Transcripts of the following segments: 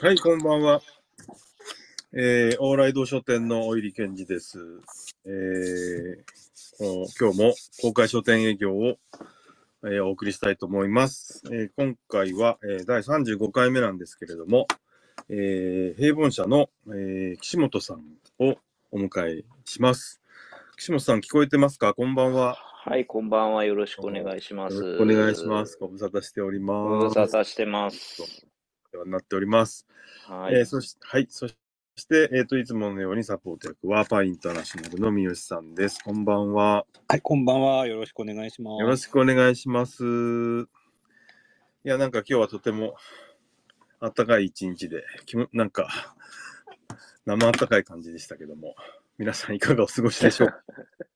はい、こんばんは。えー、往来堂書店のお入り健二です。えー、今日も公開書店営業を、えーお送りしたいと思います。えー今回は、えー第35回目なんですけれども、えー平凡社の、えー岸本さんをお迎えします。岸本さん、聞こえてますか？こんばんは。はい、こんばんは。よろしくお願いします。お願いします。。ご無沙汰しておりごます。無沙汰してます。お世話になっております。はい。えーそしはい、そして、えっ、と、いつものようにサポート役は、パイインターナショナルの三好さんです。こんばんは。はい、こんばんは。よろしくお願いします。よろしくお願いします。いや、なんか今日はとても暖かい一日で、気もなんか、生暖かい感じでしたけども、皆さんいかがお過ごしでしょうか？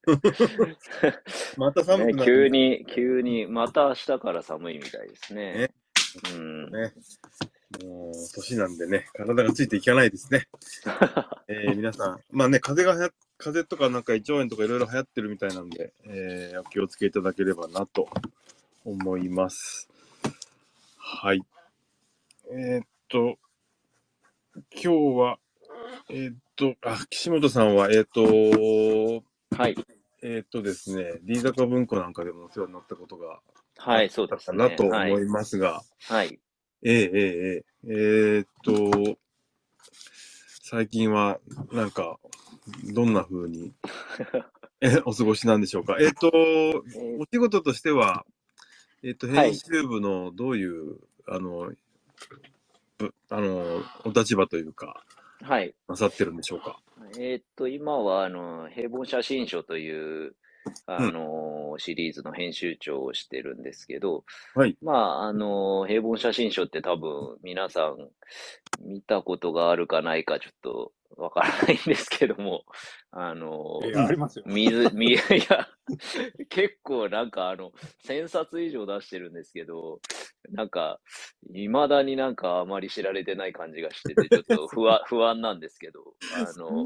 また寒くねなる急に、急に、また明日から寒いみたいですね。うん。ね。もう、年なんでね、体がついていかないですね。えー皆さん、まあね、風邪が風邪とかなんか胃腸炎とかいろいろ流行ってるみたいなんで、えーお気をつけいただければなと思います。はい。えーっと、今日は、えーっと、あ、岸本さんは、えーっと、はい。えーっとですね、D 坂文庫なんかでもお世話になったことがはい、そうあったですね。かなとはい思いますが、はい。えええええええーっと、最近は、なんか、どんな風にえ お過ごしなんでしょうか？えーっと、えお仕事としては、えーっと、はい編集部のどういう、あの、ぶあの、お立場というか、ーはい。なさってるんでしょうか？えーっと、今は、あの、平凡写真書という、あの、シリーズの編集長をしてるんですけど、はい。まあ、あの、平凡写真書って多分皆さん見たことがあるかないかちょっとわからないんですけども、あの、えーありますよ。水、み、いや、結構なんかあの、1000冊以上出してるんですけど、なんか、未だになんかあまり知られてない感じがしてて、ちょっと不安、不安なんですけど、あの。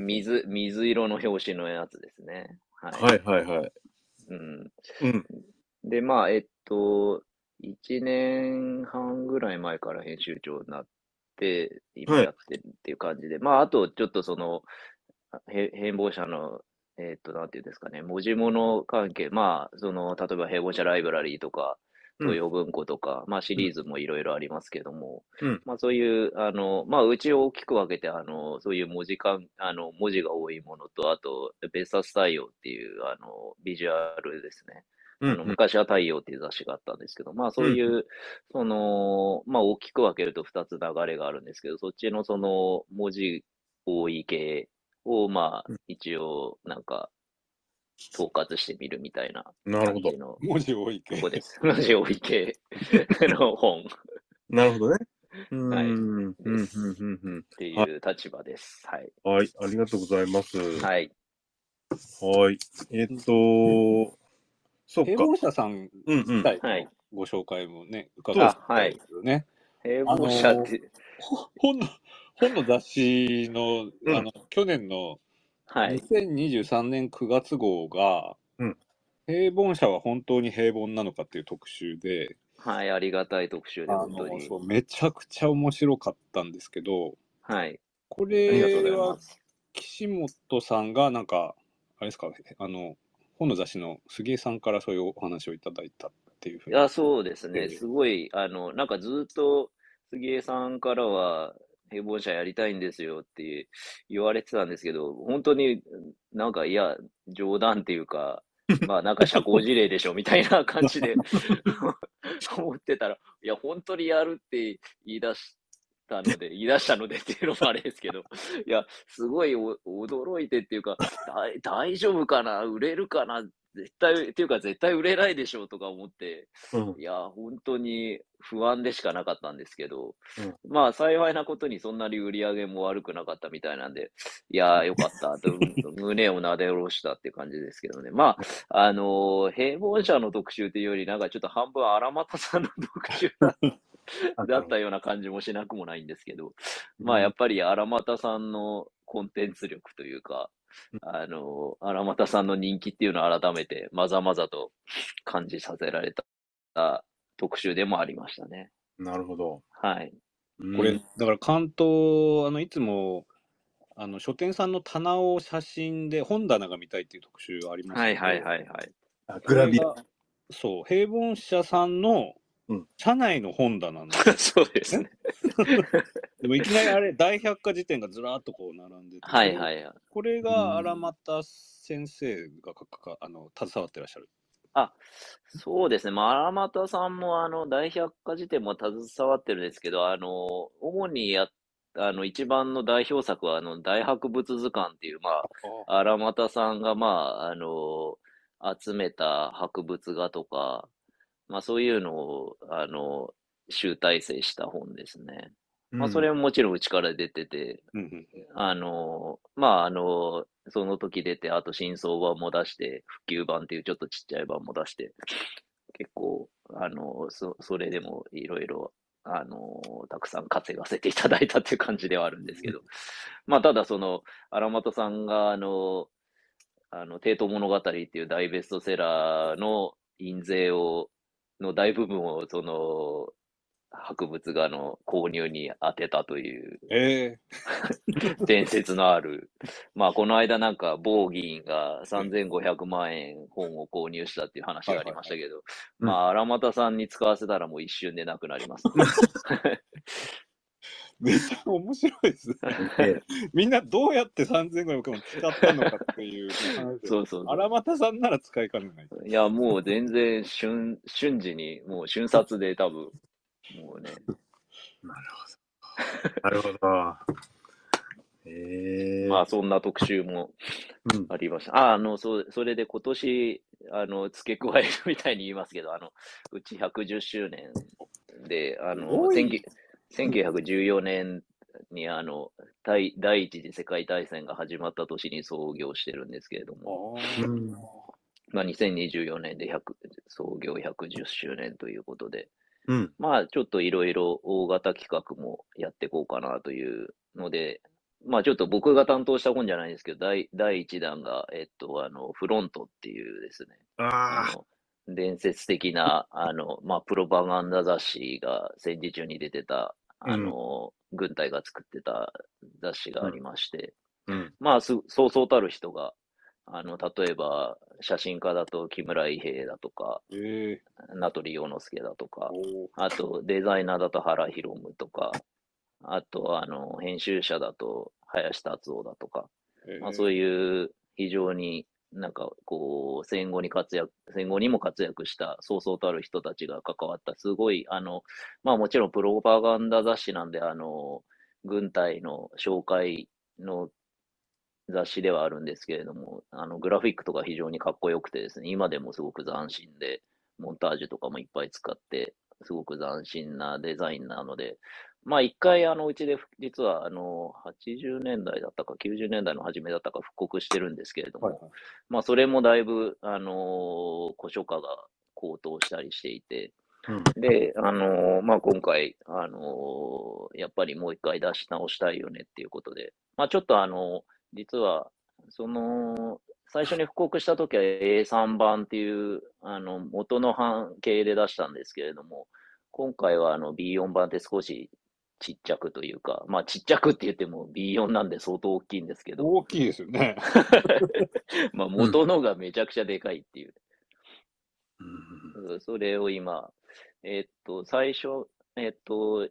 水、水色の表紙のやつですね。はい。はいはいはい。うん。うん。で、まあ、えっと、1年半ぐらい前から編集長になって、今はいやってるっていう感じで、まあ、あと、ちょっとその、へ変貌者の、えっと、なんていうんですかね、文字物関係、まあ、その、例えば、変貌者ライブラリーとか、うん東洋文庫とか、まあ、シリーズもいろいろありますけども、うん。まあ、そういう、あの、まあ、うちを大きく分けて、あの、そういう文字間、あの、文字が多いものと、あと、別冊太陽っていう、あの、ビジュアルですね。うんあの昔は太陽っていう雑誌があったんですけど、まあそういう、その、まあ大きく分けると2つ流れがあるんですけど、そっちのその文字多い系を、まあ一応なんか統括してみるみたいななるほど感じ。の文字多いけとこです。文字多い系 の本っなるほどね。うん。はいうん。うん。うん。うん。ていう立場です。はい。はい。ありがとうございます。はい。はい。えっと、そっか。平凡社さんうんうん自。体はいのご紹介もね、伺ったんですけどね。平凡者って、ほ本の、本の雑誌の、うんあの、去年のはい。2023年9月号が、うん平凡社は本当に平凡なのかっていう特集で、はい。ありがたい特集で、あ本当に。のそうめちゃくちゃ面白かったんですけど、はい。これは。岸本さんがなんか、あれですか、あの、本の雑誌の杉江さんからそういうお話をいただいたっていうふうに。いや、そうですね。ええすごい、あの、なんかずっと杉江さんからは、平凡者やりたいんですよって言われてたんですけど、本当になんか、いや、冗談っていうか、まあなんか社交辞令でしょみたいな感じで 思ってたら、いや、本当にやるって言い出したので、言い出したのでっていうのもあれですけど、いや、すごいお驚いてっていうか、大大丈夫かな？売れるかな？絶対、っていうか絶対売れないでしょうとか思って、うん。いや、本当に不安でしかなかったんですけど、うん。まあ幸いなことにそんなに売り上げも悪くなかったみたいなんで、いや、よかったと、胸をなで下ろしたっていう感じですけどね。まあ、あの平凡者の特集っていうより、なんかちょっと半分荒俣さんの特集 だだったような感じもしなくもないんですけど、まあやっぱり荒俣さんのコンテンツ力というか、あの、荒俣さんの人気っていうのを改めてまざまざと感じさせられた特集でもありましたね。なるほど。はい。うんこれ、だから関東、あのいつもあの書店さんの棚を写真で本棚が見たいっていう特集ありますはいはいはいはい。あグラビア。そう、平凡社さんのうん社内の本棚なんです そうですね。でもいきなりあれ、大百科事典がずらーっとこう並んでて、はいはいはい。これが荒俣先生がかかあの携わってらっしゃる。そうですね。まあ、荒俣さんも、あの、大百科事典も携わってるんですけど、あの、主にやっ、あの、一番の代表作は、あの、大博物図鑑っていう、まあ、荒俣さんが、まあ、あの、集めた博物画とか、まあ、そういうのを、あの、集大成した本ですね。まあ、それももちろんうちから出てて、うんうん。あの、まあ、あの、その時出て、あと新装版も出して、普及版っていうちょっとちっちゃい版も出して、結構、あの、そ、それでもいろいろ、あの、たくさん稼がせていただいたっていう感じではあるんですけど、まあ、ただその、荒俣さんが、あの、あの、帝都物語っていう大ベストセラーの印税を、の大部分を、その、博物画の購入に当てたという、え 伝説のある。まあ、この間なんか、某議員が3500万円本を購入したっていう話がありましたけど、うん。まあ、荒俣さんに使わせたらもう一瞬でなくなります、ー、めっちゃ面白いですね。えみんなどうやって3500万使ったのかっていうそうそうそう。荒俣さんなら使いかねない。いや、もう全然瞬、瞬時に、もう瞬殺で多分、もうね、なるほど。ええまあそんな特集もうんありました。あ、あの、そう、それで今年、あの、付け加えるみたいに言いますけど、あの、うち110周年で、あの、すごい19 1914年に、あの、第第一次世界大戦が始まった年に創業してるんですけれども、うん。まあ2024年で100創業110周年ということで、うん。まあ、ちょっといろいろ大型企画もやっていこうかなというので、まあ、ちょっと僕が担当した本じゃないんですけど、第第1弾が、えっと、あの、フロントっていうですね、あ伝説的な、あの、まあ、プロパガンダ雑誌が戦時中に出てた、あの、軍隊が作ってた雑誌がありまして、あ。うん。まあ、すそうそうたる人が、あの、例えば、写真家だと木村伊兵衛だとか、え。名取洋之助だとかあと、デザイナーだと原博夢とか、あと、あの、編集者だと林達夫だとか、え。ーまあ、そういう非常になんかこう、戦後に活躍、戦後にも活躍したそうそうたる人たちが関わった、すごい、あの、まあもちろんプロパガンダ雑誌なんで、あの、軍隊の紹介の雑誌ではあるんですけれども、あの、グラフィックとか非常にかっこよくてですね、今でもすごく斬新で、モンタージュとかもいっぱい使って、すごく斬新なデザインなので、まあ一回あのうちで実はあの80年代だったか90年代の初めだったか復刻してるんですけれども、はいはい。まあそれもだいぶあの古書価が高騰したりしていて、うん。で、あのまあ今回、あのやっぱりもう一回出し直したいよねっていうことで、まあちょっとあの、実は、その、最初に復刻した時は A3 版っていう、あの、元の版形で出したんですけれども、今回はあの B4 版って少しちっちゃくというか、まあちっちゃくって言っても B4 なんで相当大きいんですけど、大きいですよね。まあ元のがめちゃくちゃでかいっていう。うんうんそれを今、えっと、最初、えっと、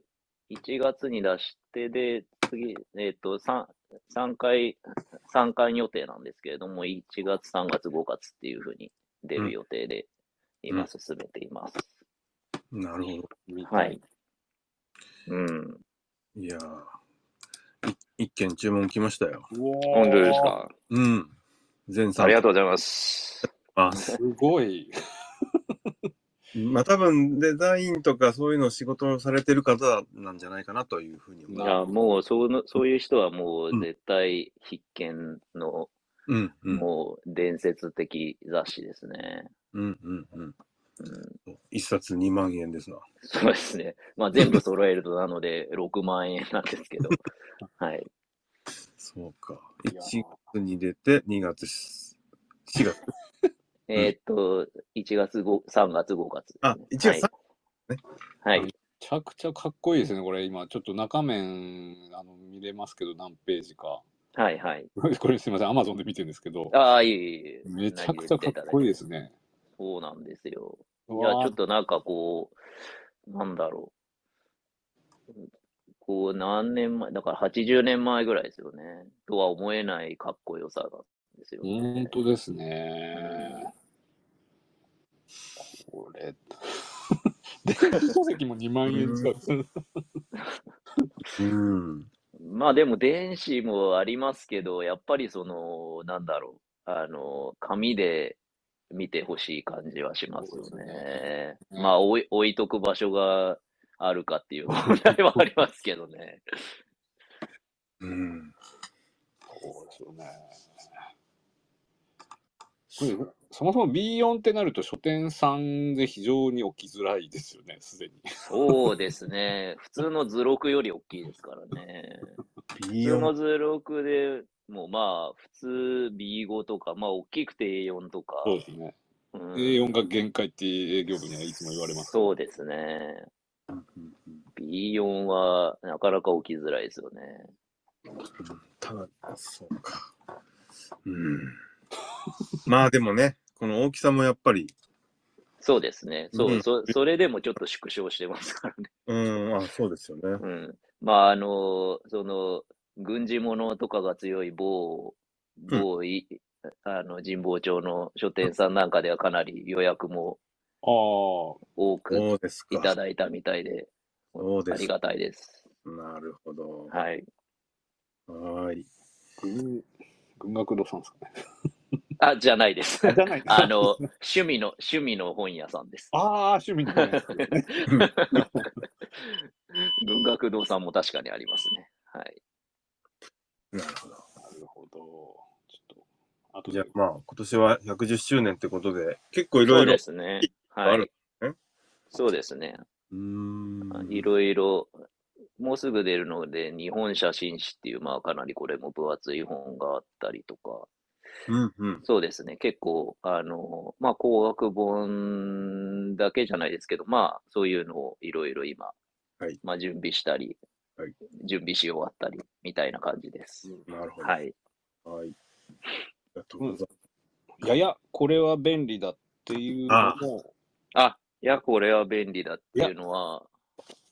1月に出して、で、次、えっと、3、三回、三回予定なんですけれども、1月、3月、5月っていうふうに出る予定で、今進めています。なるほど。はい。うん。いや一件注文来ましたよ。本本当ですか？うん。全さん。ありがとうございます。ます。すごい。まあ多分デザインとかそういうのを仕事をされてる方なんじゃないかなというふうに思う。いや、もう、その、そういう人はもう絶対必見の、うんうんもう伝説的雑誌ですね。うんうんうん。うん一冊2万円ですな。そうですね。まあ全部揃えるとなので 6万円なんですけど。はい。そうか。いや1月に出て2月、4月。えーっと、1月5、3月5月ね、あ1月はい。はい。めっちゃくちゃかっこいいですね、これ今、ちょっと中面あの見れますけど、何ページか。はいはい。これすみません、アマゾンで見てるんですけど、ああ、いえいえ。めちゃくちゃかっこいいですね。そうなんですよ。いいや、ちょっとなんかこう、なんだろう。こう、何年前、だから80年前ぐらいですよね。とは思えないかっこよさなんですよ、ね。本当ですね。これ、電子書籍も2万円使う。うん。まあでも電子もありますけど、やっぱりその、なんだろう。あの、紙で見てほしい感じはしますよね。ねまあ置い、置いとく場所があるかっていう問題はありますけどね。うん。そうですよね。これそもそも B4 ってなると書店さんで非常に起きづらいですよね、すでに。そうですね。普通の図録より大きいですからね。普通の B4。図録でもうまあ、普通 B5 とか、まあ、大きくて A4 とか、そうですね。うん A4 が限界って営業部にはいつも言われます。そうですね。うんうんうん B4 はなかなか起きづらいですよね。ただ、そうか。うん。まあでもね、この大きさもやっぱり、そうですね。そう、うんそ、それでもちょっと縮小してますからね。うん、あ、そうですよね。うん。まあ、あの、その、軍事物とかが強い某、某い、あの、神保町の書店さんなんかではかなり予約もああ、多くそうですいたか。だいたみたいで、そうですありがたいです。なるほど。はい。はーい。軍軍学堂さんですかね。あ、じゃないです。あじゃないあの、趣味の、趣味の本屋さんです。ああ、趣味の本ですね。文学堂さんも確かにありますね。はい。なるほど。なるほど。ちょっと、あとじゃあまあ、今年は110周年ってことで、結構いろそいうろですね。はいある。ねそうですね。うーん。いろいろ、もうすぐ出るので、日本写真誌っていう、まあかなりこれも分厚い本があったりとか、うんうん。そうですね。結構、あの、まあ工学本だけじゃないですけど、まあそういうのをいろいろ今、はいまあ準備したり、はい準備し終わったり、みたいな感じです。なるほど。。はいい。はい。ありがとうございます。やや、これは便利だっていうのも、あ、いや、これは便利だっていうのは、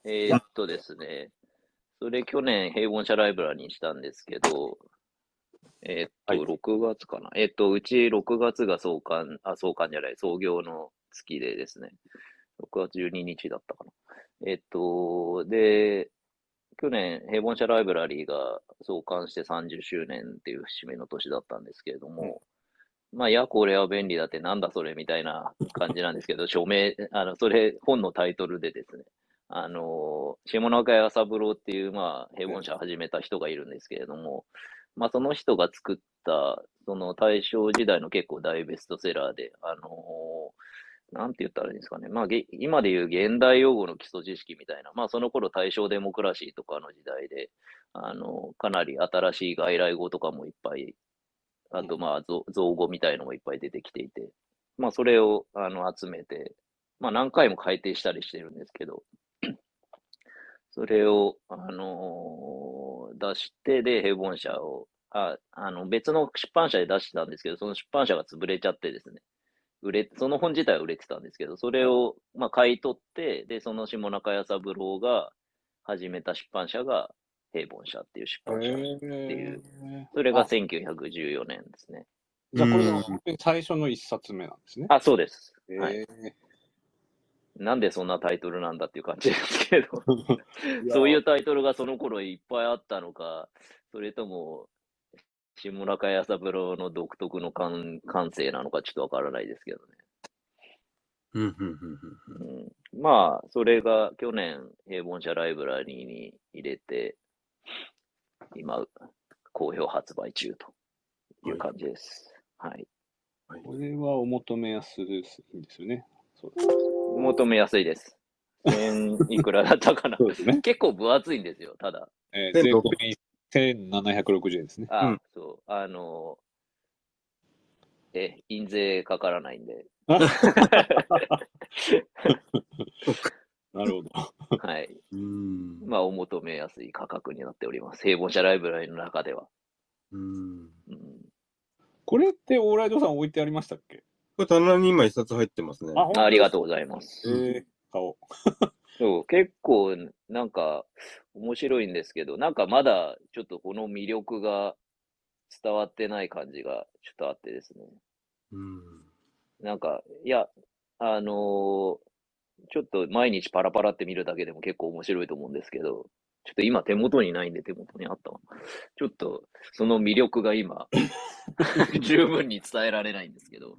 えーっとですね、それ去年平凡社ライブラリにしたんですけど、えーっと、はい6月かな。えーっと、うち6月が創刊、あ、創刊じゃない、創業の月でですね、6月12日だったかな。えーっと、で、去年平凡社ライブラリーが創刊して30周年っていう節目の年だったんですけれども、まあ、いや、これは便利だってなんだそれみたいな感じなんですけど、署名、あの、それ、本のタイトルでですね、あの、下中屋三郎っていう、まあ、平凡社を始めた人がいるんですけれども、まあ、その人が作った、その大正時代の結構大ベストセラーで、あのなんて言ったらいいんですかね。まあ、今でいう現代用語の基礎知識みたいな、まあ、その頃大正デモクラシーとかの時代で、あの、かなり新しい外来語とかもいっぱいあと、まあ、造造語みたいのもいっぱい出てきていて、まあ、それを、あの、集めて、まあ、何回も改訂したりしてるんですけど、それを、あのー出して、で、平凡社を、あ、あの、別の出版社で出してたんですけど、その出版社が潰れちゃってですね、売れ、その本自体は売れてたんですけど、それを、まあ、買い取って、で、その下中屋三郎が始めた出版社が平凡社っていう出版社。いうそれがあ1914年ですね。じゃあこれがうん本当に最初の一冊目なんですね。あ、そうです。へはい。えなんでそんなタイトルなんだっていう感じですけど、そういうタイトルがその頃いっぱいあったのか、それとも、下中屋三郎の独特の感感性なのかちょっとわからないですけどね。うんうんうんうんうん、まあ、それが去年、平凡社ライブラリーに入れて、今、好評発売中という感じです。はい。これはお求めやすいんですよね。そう求めやすいです。千いくらだったかな。そうですね。結構分厚いんですよ、ただ。えー、税込み1760円ですね。あ、うんそう、あの、え、印税かからないんで。なるほど。はい。うん。まあ、お求めやすい価格になっております。平凡者ライブラリの中では。うん。うん、これってオーライドさん置いてありましたっけ？これ棚に今一冊入ってますね。あありがとうございます。えー、顔。そう、結構、なんか、面白いんですけど、なんかまだ、ちょっとこの魅力が伝わってない感じが、ちょっとあってですね。うん。なんか、いや、あのーちょっと毎日パラパラって見るだけでも結構面白いと思うんですけど、ちょっと今手元にないんで手元にあったわ。ちょっと、その魅力が今、十分に伝えられないんですけど。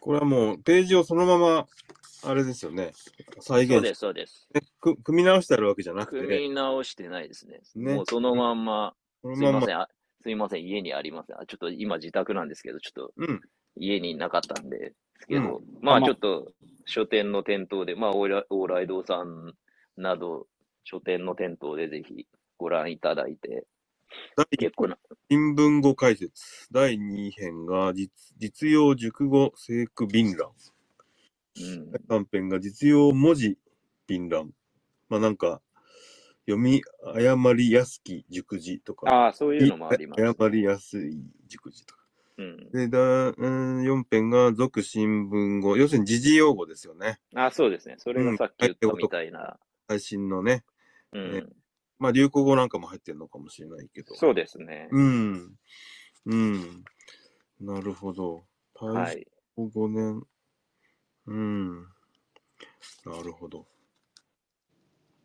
これはもうページをそのまま、あれですよね。再現しそうです、そうです。て、く組み直してあるわけじゃなく組て、み直してないですね。ねもうそのまんま、すいません、あすいません、家にありません。あちょっと今自宅なんですけど、ちょっとうん。家になかったんですけど、うまあちょっと書店の店頭で、まあオーライドさんなど書店の店頭でぜひご覧いただいて、第結構な、新聞語解説。第2編が実実用熟語聖句便覧。うん、短編が実用文字便覧。まあなんか、読み誤りやすき熟字とか、ああ、そういうのもあります。誤りやすい熟字とか。うん、で、だうん、4編が俗新聞語。要するに時事用語ですよね。あそうですね。それがさっき言ったみたいな。最新のね。うん、ねまあ流行語なんかも入ってるのかもしれないけど。そうですね。うん。うん。なるほど。大はい。正5年。うん。なるほど。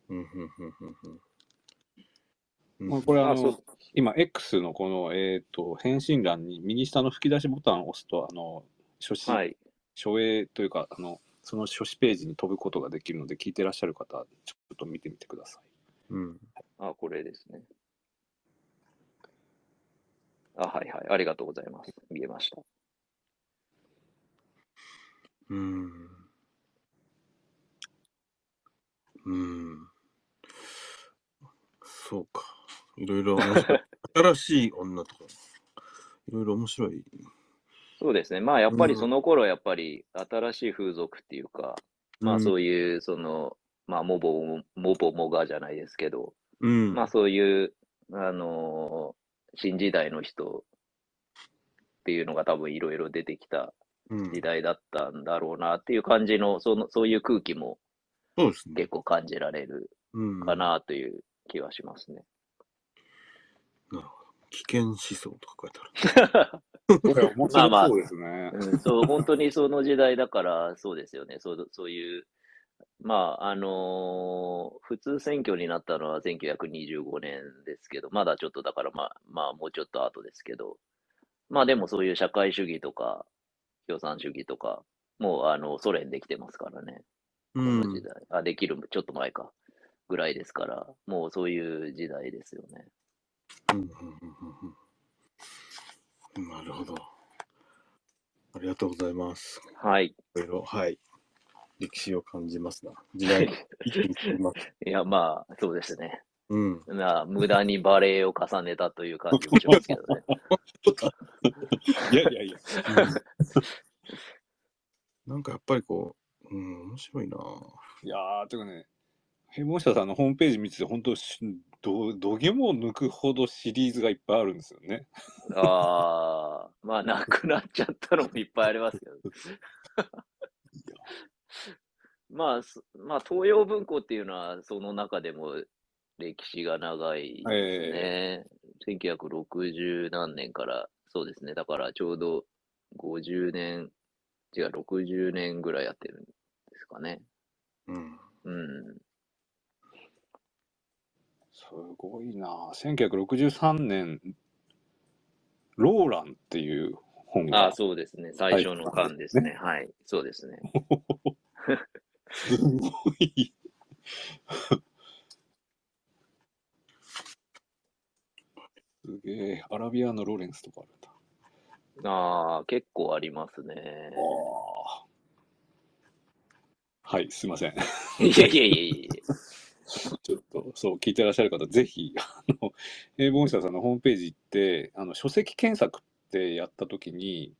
うん、ふんふんふんふん。うんまあ、これああの、今 X のこの、えっ、と、返信欄に右下の吹き出しボタンを押すと、あの、書詞、はい。書影というか、あの、その書詞ページに飛ぶことができるので、聞いてらっしゃる方、ちょっと見てみてください。うん。あ、これですね。あ、はいはい。ありがとうございます。見えました。うん。うん。そうか。いろいろ面白い。新しい女とか、いろいろ面白い。そうですね。まあ、やっぱりうんその頃、やっぱり新しい風俗っていうか、まあ、そういう、その、まあ、モボも、モボモガじゃないですけど、うん。まあ、そういう、あのー新時代の人っていうのが多分いろいろ出てきたうん時代だったんだろうなっていう感じの、その、そういう空気もそうですね。結構感じられるうん。かなという気はしますね。なるほど。危険思想とか書いてある。まあまあ白そうですね。うん、そう、本当にその時代だから、そうですよね。そう、そういう、まあ、あのー普通選挙になったのは1925年ですけど、まだちょっとだから、まあ、まあ、もうちょっと後ですけど、まあでもそういう社会主義とか、共産主義とか、もう、あの、ソ連できてますからね。うこのん時。代。あ、できる、ちょっと前か。ぐらいですから、もうそういう時代ですよね。うんうんうんうんうんなるほど。ありがとうございます。はい。いろいろ、はい。歴史を感じますな。時代。いや、まあ、そうですね。うん。まあ、無駄にバレエを重ねたという感じもしますけどね。いやいやいや。なんかやっぱりこう、うん、面白いな。いやー、てかね、ヘモン社さんのホームページ見てて、本当しど、どげも抜くほどシリーズがいっぱいあるんですよね。ああ、まあ、なくなっちゃったのもいっぱいありますけど。まあ、すまあ、東洋文庫っていうのは、その中でも歴史が長いですね。1960何年から、そうですね。だからちょうど50年、違う、60年ぐらいやってるんですかね。うん。うん。すごいな1963年、ローランっていう本がああ、そうですね。最初の巻ですね。はい。そうですね。すごい。すげえ、アラビアのロレンスとかあるんだ。ああ、結構ありますね。あーはい、すいません。いやいやいやいやちょっと、そう、聞いてらっしゃる方、ぜひ、あの、平凡社さんのホームページ行って、あの、書籍検索ってやったときに、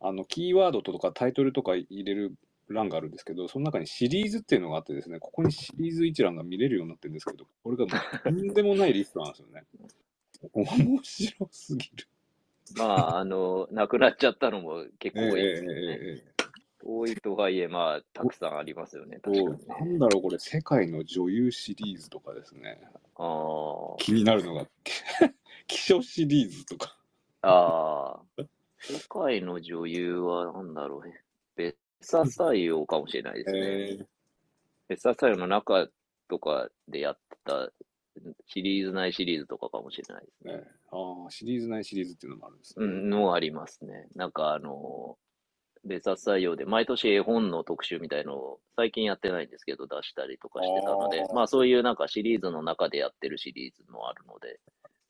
あの、キーワードとかタイトルとか入れる欄があるんですけど、その中にシリーズっていうのがあってですね、ここにシリーズ一覧が見れるようになってるんですけど、これがとんでもないリストなんですよね。面白すぎる。まあ、あの、亡くなっちゃったのも結構多いええですよね。えええ多いとはいえ、まあ、たくさんありますよね。え確かになんね。だろう、これ、世界の女優シリーズとかですね。あ気になるのが、気象シリーズとか。あ。ああ。世界の女優は、なんだろうね。ベッサ採用かもしれないですね。えベッサ採用の中とかでやってたシリーズ内シリーズとかかもしれないですね。ああ、シリーズないシリーズっていうのもあるんですね。うん、のありますね。なんかあの、別冊採用で毎年絵本の特集みたいのを最近やってないんですけど出したりとかしてたのであ、ーまあそういうなんかシリーズの中でやってるシリーズもあるので、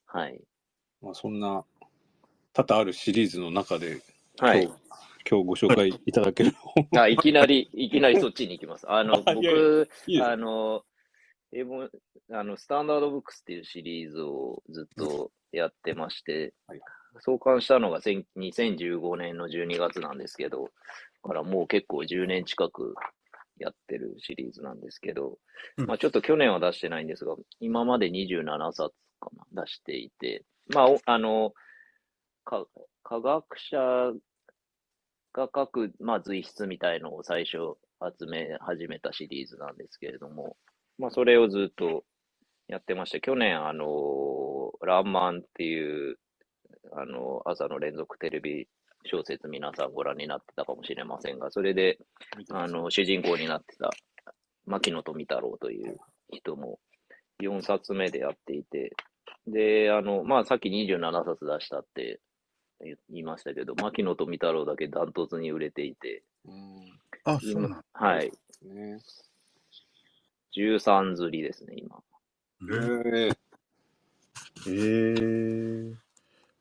はい。まあ、そんな多々あるシリーズの中で、はい今。日ご紹介いただける本あ、いきなり、いきなりそっちに行きます。あの、あ いやいや僕、いいあの、英語、あの、スタンダードブックスっていうシリーズをずっとやってましてはい、創刊したのが千2015年の12月なんですけど、だからもう結構10年近くやってるシリーズなんですけど、うん。まあちょっと去年は出してないんですが、今まで27冊かな、出していて、まあ、おあの、か科学者が書く、まあ、随筆みたいのを最初集め始めたシリーズなんですけれども、まあ、それをずっとやってまして、去年、あの、ランマンっていう、あの、朝の連続テレビ小説皆さんご覧になってたかもしれませんが、それで、あの、主人公になってた、牧野富太郎という人も4冊目でやっていて、で、あの、まあ、さっき27冊出したって言いましたけど、牧野富太郎だけダントツに売れていて、うんあ、そうなんだ。はい。ね13釣りですね、今。ええー、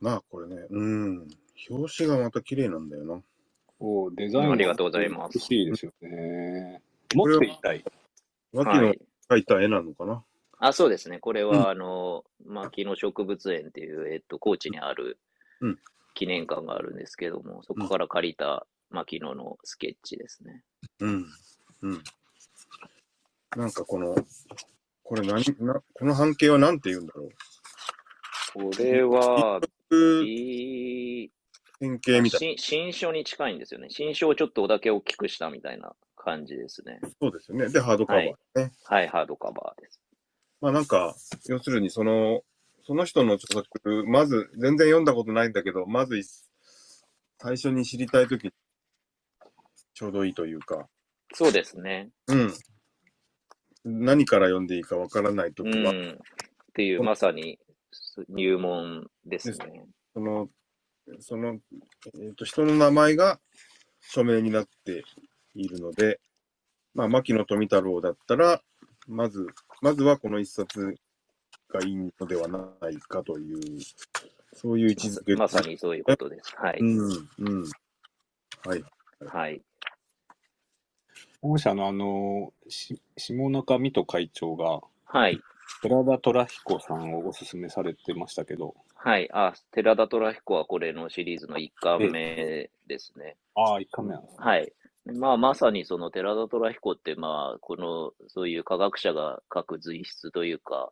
まあこれね、うん。表紙がまた綺麗なんだよな。おデザインありがとうございます美しいですよね。持っていたい。牧野はい。描いた絵なのかな？あ、そうですね。これうんは、あの、牧野植物園っていう、えっと、高知にあるうん記念館があるんですけども、そこから借りた牧野のスケッチですね。うん。うん。なんかこの、これ何、なこの半径は何て言うんだろう？これは、ういい変形みたい新新書に近いんですよね。新書をちょっとだけ大きくしたみたいな感じですね。な。そうですよね。で、ハードカバーね。はい、ハードカバーです。まあなんか、要するにその、その人の著作、まず、全然読んだことないんだけど、まずい最初に知りたいとき、ちょうどいいというか、そうですね。うん。何から読んでいいかわからないときは、うん。っていう、まさに入門ですね。その、その、えっ、と、人の名前が署名になっているので、まあ、牧野富太郎だったら、まず、まずはこの一冊がいいのではないかという、そういう位置づけまさにそういうことです。はい。うん、うん。はい。はい。本社のあの、し下中美斗会長が、はい。寺田虎彦さんをおすすめされてましたけど、はい。あ、寺田虎彦はこれのシリーズの1巻目ですね。ああ、1回目なんですね。はい。まあ、まさにその寺田虎彦って、まあ、この、そういう科学者が書く随筆というか、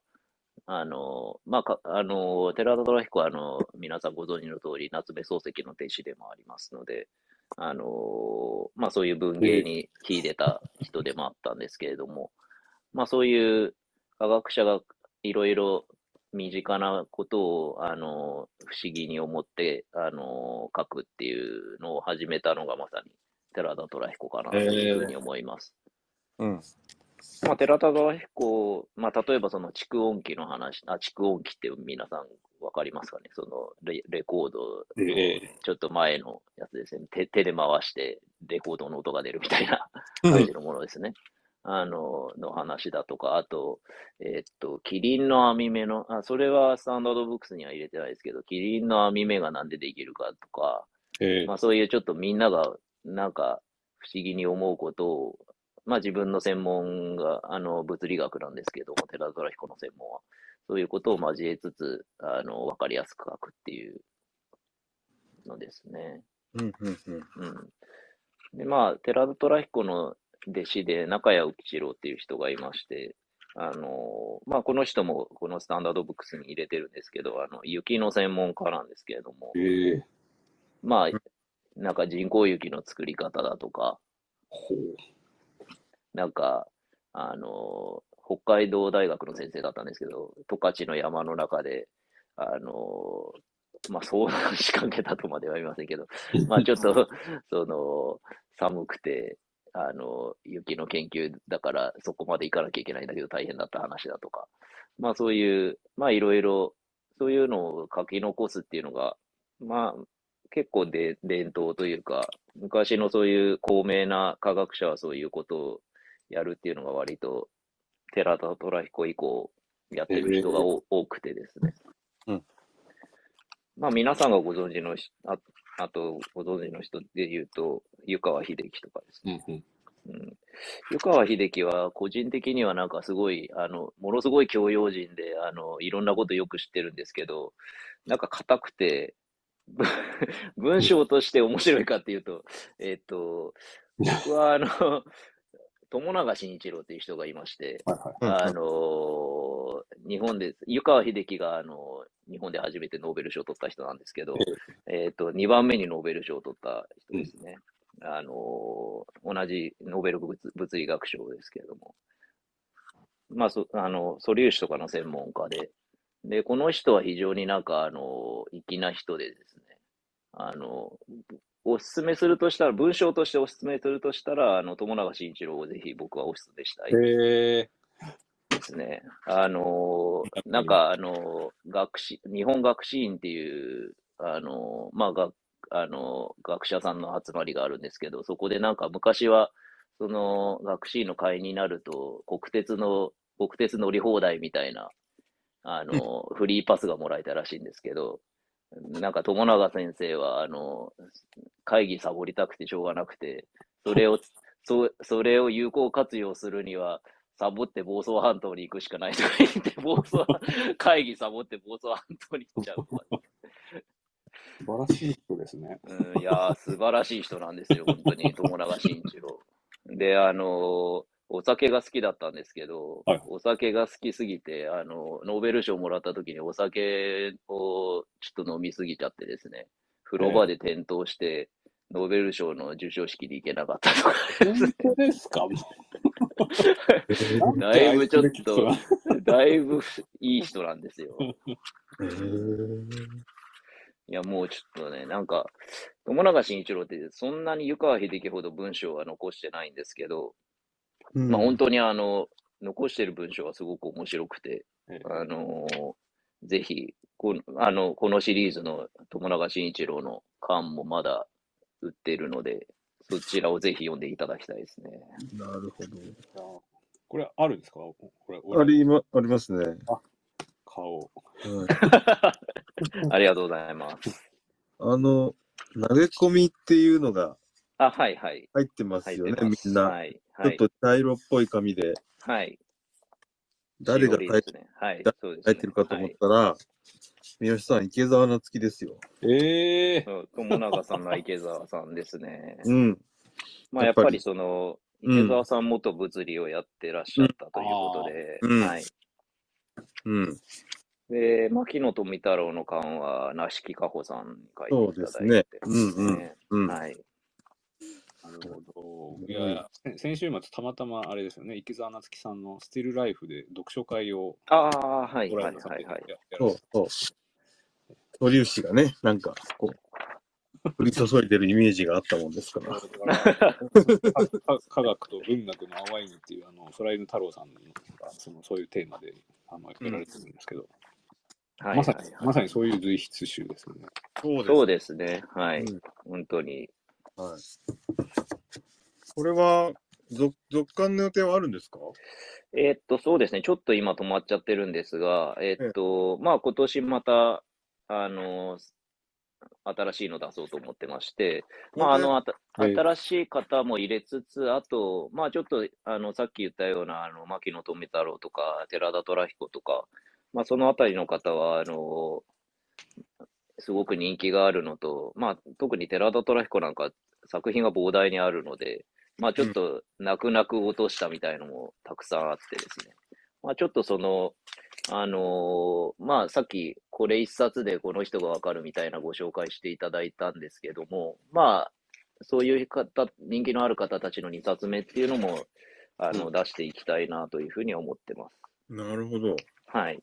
あの、まあ、かあの、寺田虎彦は、あの、皆さんご存知の通り、夏目漱石の弟子でもありますので、あの、まあ、そういう文芸に秀でた人でもあったんですけれども、まあ、そういう科学者がいろいろ身近なことを、あの、不思議に思って、あの、書くっていうのを始めたのがまさに寺田虎彦かなというふうに思います。うん。まあ、寺田虎彦、まあ、例えばその蓄音機の話、あ、蓄音機って皆さんわかりますかね？そのレレコードちょっと前のやつですね。手手で回してレコードの音が出るみたいな感じのものですね。あの、の話だとか、あと、えーっと、キリンの網目の、あ、それはスタンダードブックスには入れてないですけど、キリンの網目がなんでできるかとか、ええ。まあそういうちょっとみんながなんか不思議に思うことを、まあ自分の専門があの物理学なんですけども、寺田彦の専門は、そういうことを交えつつ、あの、わかりやすく書くっていうのですね。うん、うん、うん。うん。で、まあ、寺田虎彦の弟子で中谷浮一郎っていう人がいまして、あの、まあ、この人もこのスタンダードブックスに入れてるんですけど、あの、雪の専門家なんですけれども、ええまあ、なんか人工雪の作り方だとか、ほう。なんか、あの、北海道大学の先生だったんですけど、十勝の山の中で、あの、まあ、遭難しかけたとまでは言いませんけど、まあ、ちょっと、その、寒くて、あの、雪の研究だから、そこまで行かなきゃいけないんだけど、大変だった話だとか、まあ、そういう、まあ、いろいろ、そういうのを書き残すっていうのが、まあ、結構で伝統というか、昔のそういう高名な科学者はそういうことをやるっていうのが割と、寺田虎彦以降やってる人がお多くてですね。うんまあ皆さんがご存知のし、ああとご存知の人で言うと、湯川秀樹とかですね。うんうん。うん、湯川秀樹は個人的にはなんかすごい、あの、ものすごい教養人で、あの、いろんなことよく知ってるんですけど、なんか硬くて、ぶ 文章として面白いかっていうと、えっと、僕はあの、友永慎一郎っていう人がいまして、はいはい。あの日本で、湯川秀樹が、あの日本で初めてノーベル賞を取った人なんですけど、えっ、と、2番目にノーベル賞を取った人ですね。あの同じノーベル物物理学賞ですけれども。まあ、そ、あの、素粒子とかの専門家で。で、この人は非常になんか、あの、粋な人でですね。あの、おすすめするとしたら、文章としておすすめするとしたら、あの、友永慎一郎をぜひ僕はおすすめしたいです。ね。あのーなんか、あのー学士、日本学士院っていう、あのーまあ、が、あのー学者さんの集まりがあるんですけど、そこでなんか昔は、その学士院の会員になると、国鉄の、国鉄乗り放題みたいな、あのーフリーパスがもらえたらしいんですけど、なんか友永先生は、あのー会議サボりたくてしょうがなくて、それを、そそれを有効活用するには、サボって房総半島に行くしかないとか言って、房総、会議サボって房総半島に行っちゃう。素晴らしい人ですね。うん、いやー、素晴らしい人なんですよ、本当に、友永慎一郎。で、あのーお酒が好きだったんですけど、はい。お酒が好きすぎて、あの、ノーベル賞もらった時にお酒をちょっと飲みすぎちゃってですね、風呂場で転倒して、ノーベル賞の授賞式に行けなかったとか、本当ですか？だいぶちょっと、だいぶいい人なんですよ。へー。いや、もうちょっとね、なんか、友永慎一郎ってそんなに湯川秀樹ほど文章は残してないんですけど、うんまあ本当にあの、残してる文章はすごく面白くて、ええあのーぜひこの、あの、このシリーズの友永慎一郎の巻もまだ売ってるので、そちらをぜひ読んでいただきたいですね。なるほこれあるんですか？これ、ど。ありま、ありますね。顔。はい ありがとうございます。あの、投げ込みっていうのがあ、はいはい。入ってますよね、入ってます。みんな。はい。ちはい。ょっと茶色っぽい紙で、はい。誰が書いしおりですね。はい。そうです、てるかと思ったら、三好さん、池澤夏樹ですよ。ええそう友永さんの池澤さんですね。うん。まあ、ややっぱりその、うん池澤さん元物理をやってらっしゃったということで、うんはい。うん。で、牧野富太郎の巻は、梨木かほさんに書いていただいて、そうですねうんうんねうん。はい。なるほど。いやいや、せ先週末たまたまあれですよね、池澤夏樹さんのスティルライフで読書会をああ、はい、ごはい、覧になってはい、はい。そうそう。素粒子がね、なんか、こう、降り注いでるイメージがあったもんですから。科学と文学の淡いにっていうあの空犬太郎さんがそのそういうテーマであのやられてるんですけど、はい、まさに、はいはいまさにそういう随筆集ですよね。そうそうですね。はい。うん本当に。はい。これは、続続刊の予定はあるんですか？えーっと、そうですね。ちょっと今止まっちゃってるんですが、えーっと、まあ、今年また、あの、新しいの出そうと思ってまして、まあ、あの、あたはい新しい方も入れつつ、あと、まあ、ちょっと、あの、さっき言ったような、あの、牧野富太郎とか、寺田虎彦とか、まあ、そのあたりの方は、あの、すごく人気があるのと、まあ、特に寺田虎彦なんか、作品が膨大にあるので、まあちょっと泣く泣く落としたみたいのもたくさんあってですね。まあちょっとその、あのーまあさっきこれ一冊でこの人がわかるみたいなご紹介していただいたんですけども、まあそういう方、人気のある方たちの2冊目っていうのも、あの、うん出していきたいなというふうに思ってます。なるほど。うはい。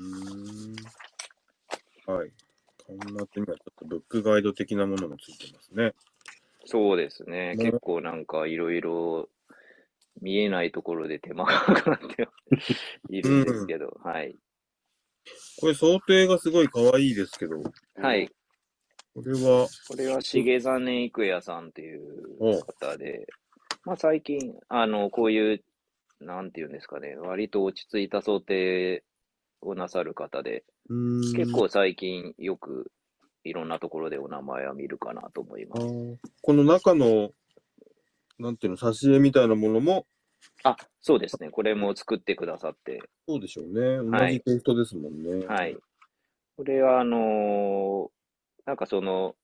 ーん。はい。こんな手にはちょっとブックガイド的なものもついてますね。そうですね。ね結構なんかいろいろ見えないところで手間がかかっているんですけど、はい。これ想定がすごい可愛いですけど、はい。これは、これは重実育也さんっていうお方で、まあ最近、あの、こういう、なんていうんですかね、割と落ち着いた想定をなさる方で、結構最近よくいろんなところでお名前は見るかなと思います。この中の、なんていうの、挿絵みたいなものも、あ、そうですね。これも作ってくださって、そうでしょうね。同はいじテイストですもんね。はい。これは、あのーなんかその、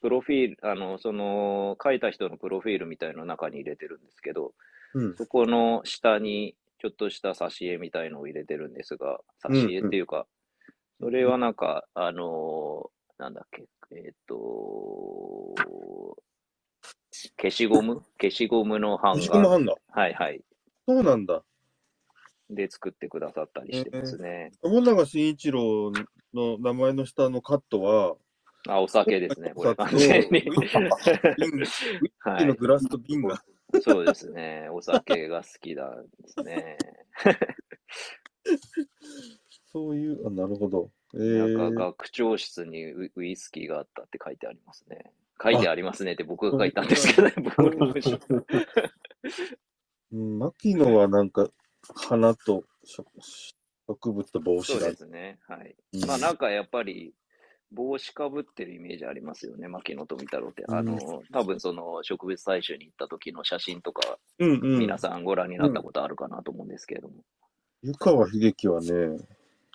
プロフィール、あの、その、書いた人のプロフィールみたいの中に入れてるんですけど、うん。そこの下にちょっとした挿絵みたいのを入れてるんですが、挿絵っていうか、それはなんか、あのーなんだっけ、えーっと、消しゴム？消しゴムの版西駒画。ハンダ。はいはい。そうなんだ。で作ってくださったりしてますね。友永慎一郎の名前の下のカットは、あ、お酒ですね、これお完酒全に。のグラスと瓶が。そうですね。お酒が好きなんですね。そういう、あ、なるほど。えなんかー、学長室にウウイスキーがあったって書いてありますね。書いてありますねって僕が書いたんですけどね、僕の文章うん、牧野はなんか、花と植植物と帽子だそうで。すね。はい。うんまあなんかやっぱり帽子かぶってるイメージありますよね、牧野富太郎って。うんあの、多分その植物採集に行った時の写真とか、うんうん。皆さんご覧になったことあるかなと思うんですけれども。湯川秀樹はね、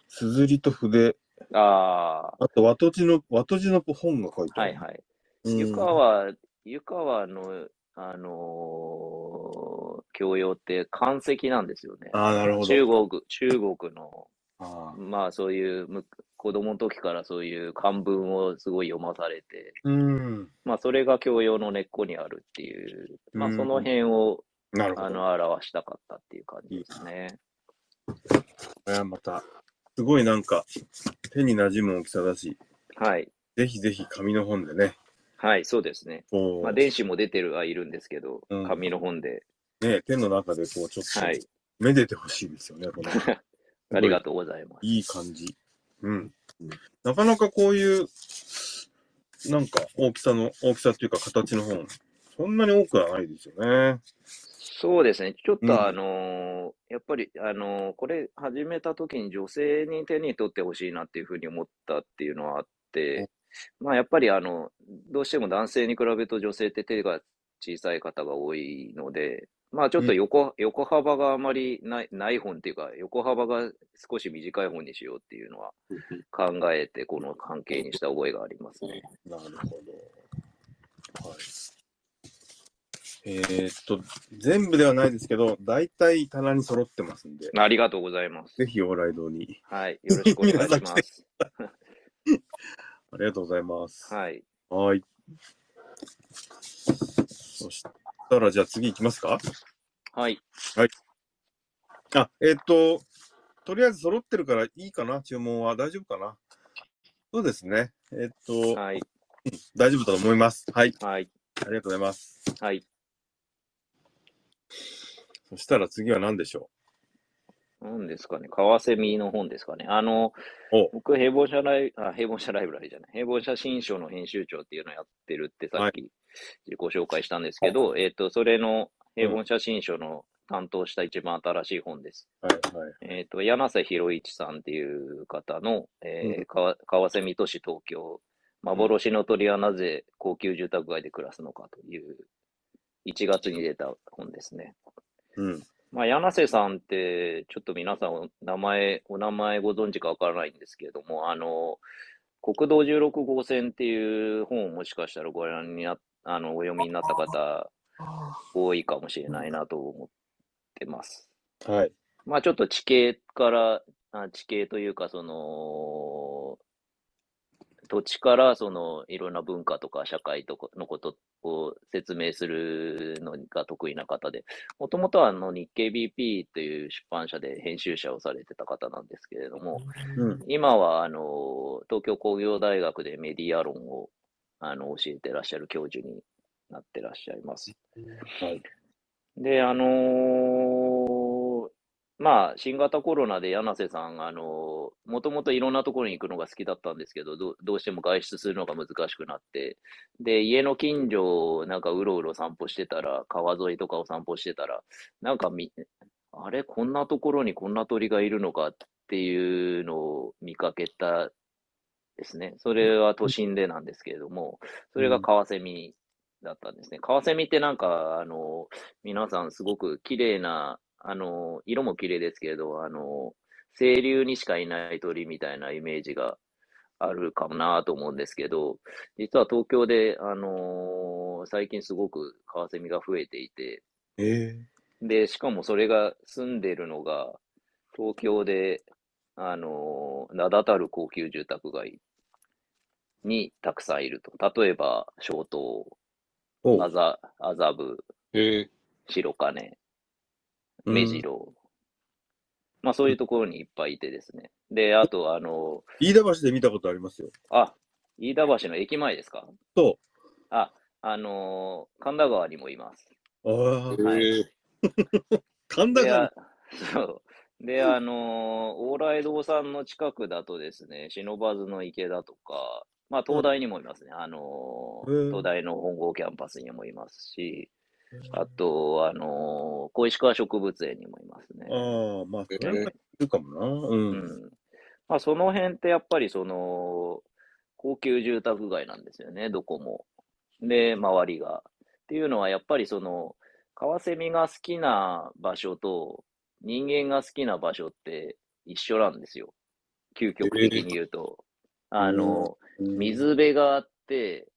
すずりと筆、ああと、和とじの、和とじの本が書いてあ、ある。はいはい。うん湯川、湯川の、あのー教養って漢石なんですよね。ああ、なるほど。中国、中国の、あーまあそういうむ、子供の時からそういう漢文をすごい読まされて、うん。まあそれが教養の根っこにあるっていう、まあうんその辺を、なるほど。あの、表したかったっていう感じですね。これはまた、すごいなんか、手に馴染む大きさだし、はい。ぜひぜひ紙の本でね、はい、そうですね。まあ電子も出てるはいるんですけどうん、紙の本で。ね、手の中でこう、ちょっはいと、。めでてほしいですよね、この、ありがとうございます。いい感じ。うん。なかなかこういう、なんか大きさの、大きさっていうか形の本、そんなに多くはないですよね。そうですね。ちょっうんとあのーやっぱり、あのーこれ始めた時に女性に手に取ってほしいなっていうふうに思ったっていうのはあって、まあやっぱりあの、どうしても男性に比べると女性って手が小さい方が多いので、まあちょっと横、横幅があまりない、ない本っていうか、横幅が少し短い本にしようっていうのは考えて、この関係にした覚えがありますね。なるほど。はい。えーっと、全部ではないですけど、大体棚に揃ってますんで、ありがとうございます。ぜひ往来堂に。はい。よろしくお願いします。ありがとうございます。はい。はい。そしたら、じゃあ次行きますか？はい。あ、えーっと、とりあえず揃ってるからいいかな？注文は。大丈夫かな？そうですね。えーっと、はい。大丈夫だと思います。はい。はい。ありがとうございます。はい。そしたら次は何でしょ何ですかね？カワセミの本ですかね。あのお、僕、平凡社ライ、あ、平凡社ライブラリじゃない。平凡写真書の編集長っていうのをやってるってさっきご紹介したんですけど、えっと、それの平凡写真書の担当した一番新しい本です。うはいはい。えっと、柳瀬博一さんっていう方の、えーうんかわカワセミ都市東京、幻の鳥はなぜ高級住宅街で暮らすのかという、1月に出た本ですね。うん。まあ、柳瀬さんって、ちょっと皆さんお名前、お名前ご存知かわからないんですけれども、あの、国道16号線っていう本をもしかしたらご覧になあの、お読みになった方、多いかもしれないなと思ってます。はい。まあちょっと地形から、あ地形というか、その、土地からそのいろんな文化とか社会とかのことを説明するのが得意な方で、もともとはあの日経 BP という出版社で編集者をされてた方なんですけれども、うん。今はあの東京工業大学でメディア論をあの教えてらっしゃる教授になってらっしゃいます。はい。で、あのーまあ、新型コロナで柳瀬さん、あのもともといろんなところに行くのが好きだったんですけど、どうどうしても外出するのが難しくなって、で、家の近所をなんかうろうろ散歩してたら、川沿いとかを散歩してたら、なんかみ、あれ、こんなところにこんな鳥がいるのかっていうのを見かけたですね。それは都心でなんですけれども、それがカワセミだったんですね。カワセミってなんか、あの、皆さんすごく綺麗な、あの、色も綺麗ですけれど、あの、清流にしかいない鳥みたいなイメージがあるかもなと思うんですけど、実は東京で、あの最近すごくカワセミが増えていて、えで、しかもそれが住んでるのが、東京で、あの名だたる高級住宅街にたくさんいると。例えば、小東、お麻麻布、え。白金、目白、まあそういうところにいっぱいいてですね。で、あと、あの、飯田橋で見たことありますよ。あ、飯田橋の駅前ですか？そあ、あの神田川にもいます。う。ああー、、はい 神田川あそう。で、あのー往来堂さんの近くだとですね、不忍の池だとか、まあ、東大にもいますね。あのーうん東大の本郷キャンパスにもいますし、あと、あのー小石川植物園にもいますね。ああ、まあ、そえれはいるかもな。う。うんん。まあ、その辺ってやっぱりその、高級住宅街なんですよね、どこも。で、周りが。っていうのは、やっぱりその、カワセミが好きな場所と、人間が好きな場所って一緒なんですよ。究極的に言うと。あの、水辺があって、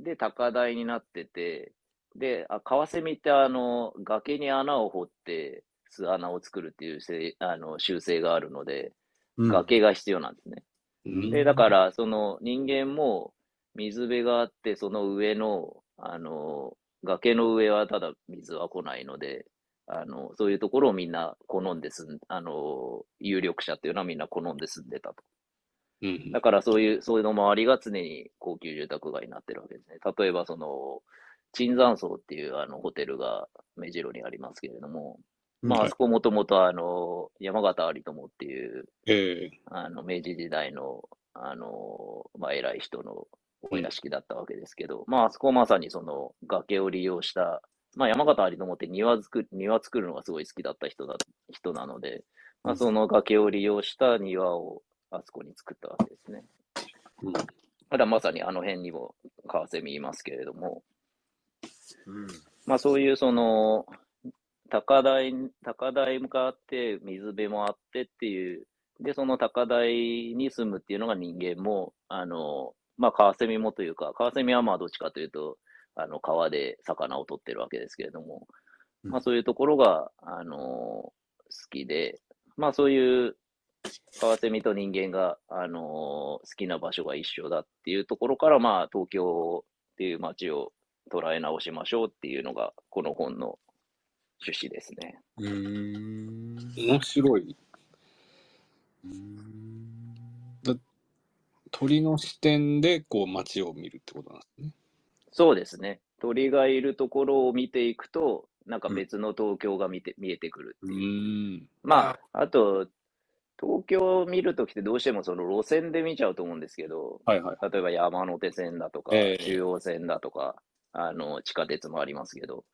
で、高台になってて、で、あ、カワセミってあの、崖に穴を掘って巣穴を作るっていうせいあの習性があるので、うん、崖が必要なんですね。ーで、だから、その人間も水辺があって、その上の、あの、崖の上はただ水は来ないので、あの、そういうところをみんな好んで住ん、あの、有力者っていうのはみんな好んで住んでたと。うんだからそういう、そういうの周りが常に高級住宅街になってるわけですね。例えばその、椿山荘っていうあのホテルが目白にありますけれども、まあ、はいあそこもともとあの、山形有朋っていう、えあの、明治時代の、あの、まあ、偉い人のお屋敷だったわけですけど、まあ、あそこまさにその崖を利用した、まあ、山形有朋って庭作る、庭作るのがすごい好きだった人だ、人なので、まあ、その崖を利用した庭をあそこに作ったわけですね。うん。だからまさにあの辺にもカワセミいますけれども、うんまあそういうその、高台、高台があって、水辺もあってっていう、で、その高台に住むっていうのが人間も、あの、まあカワセミもというか、カワセミはまあどっちかというと、あの、川で魚を取ってるわけですけれども、うん。まあそういうところが、あの、好きで、まあそういう、カワセミと人間が、あの好きな場所が一緒だっていうところから、まあ東京っていう街を捉え直しましょうっていうのが、この本の趣旨ですね。うーん。面白い。うーん鳥の視点でこう街を見るってことなんですね。そうですね。鳥がいるところを見ていくと、なんか別の東京が見て、見えてくるってういう。ん。まあ、あと、東京を見るときってどうしてもその路線で見ちゃうと思うんですけど、はいはい。例えば山手線だとか、ええ中央線だとか、あの、地下鉄もありますけど、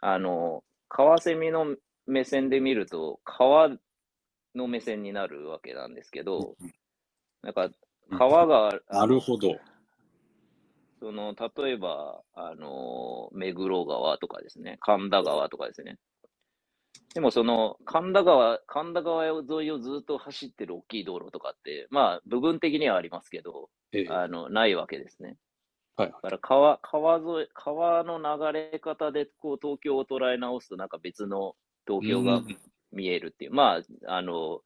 あの、カワセミの目線で見ると、川の目線になるわけなんですけど、なんか、川が、なるほど。その、例えば、あの、目黒川とかですね、神田川とかですね。でもその、神田川、神田川沿いをずっと走ってる大きい道路とかって、まあ、部分的にはありますけど、ええあの、ないわけですね。はいだから川川沿い川の流れ方でこう東京を捉え直すと、なんか別の東京がうん。見えるっていう、まあ、あの、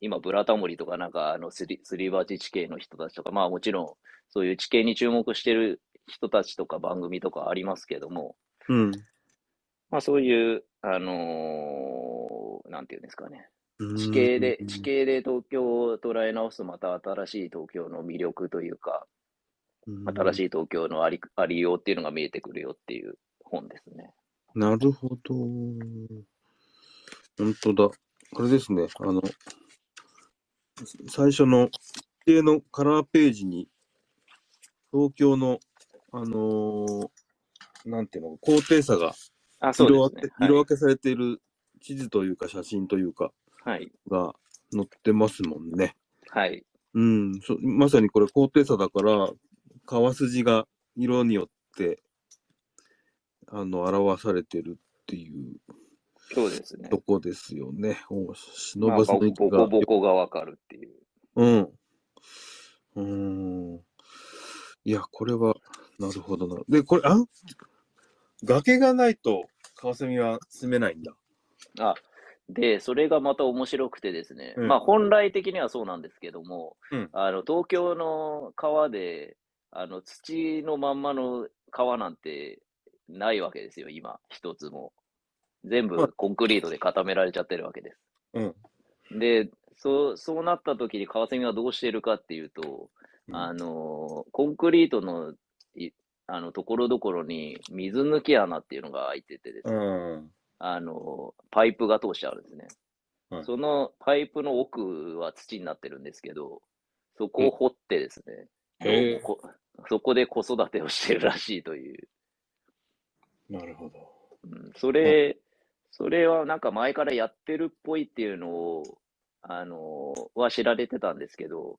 今、ブラタモリとか、なんか、あのすり、すり鉢地形の人たちとか、まあもちろん、そういう地形に注目してる人たちとか番組とかありますけども、うん。まあそういう、あのーなんていうんですかね、地形で、地形で東京を捉え直すと、また新しい東京の魅力というか、新しい。い東京のありありようっていうのが見えてくるよっていう本ですね。なるほど。本当だ。これですね。あの、最初の地形のカラーページに、東京の、あのーなんていうの、高低差が色分け,、ですね。色分けされている地図というか写真というかはい。が載ってますもんね。はい。はい。うん、そまさにこれ高低差だから、川筋が色によって、あの、表されてるっていうそうですね。とこですよね。お忍まあ、ばすボの息が。コボコがわかるっていう。うん。うーん。いや、これは、なるほどな。で、これ、あ崖がないと、カワセミは住めないんだ。あ、で、それがまた面白くてですね、うんまあ本来的にはそうなんですけども、うんあの東京の川で、あの土のまんまの川なんてないわけですよ、今、一つも。全はい部コンクリートで固められちゃってるわけです。うん。で、そう、そうなった時にカワセミはどうしているかっていうと、うんあの、コンクリートのい、あの、ところどころに水抜き穴っていうのが開いててですね、うん。あの、パイプが通してあるんですね。はいそのパイプの奥は土になってるんですけど、そこを掘ってですね、へそこで子育てをしてるらしいという。なるほど。うん、それ、それはなんか前からやってるっぽいっていうのを、あの、は知られてたんですけど、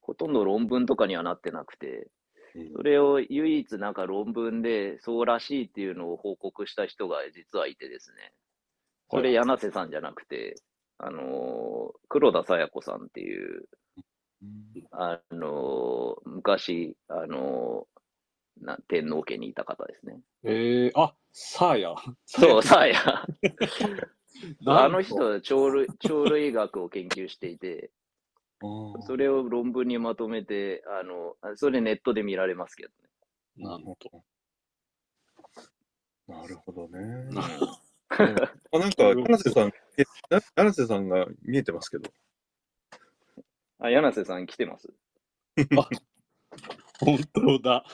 ほとんど論文とかにはなってなくて、うんそれを唯一なんか論文でそうらしいっていうのを報告した人が実はいてですね。それ柳瀬さんじゃなくて、あのー黒田清子さんっていう、あのー昔、あのーな天皇家にいた方ですね。えー、あ、サーヤ。そう、さや。なんとあの人は鳥類、鳥類学を研究していて、それを論文にまとめて、あの、あそれネットで見られますけどね。なんと。なるほどね。うん あなんか、柳瀬さん、え瀬さんが見えてますけど。あ、柳瀬さん来てます本当だ。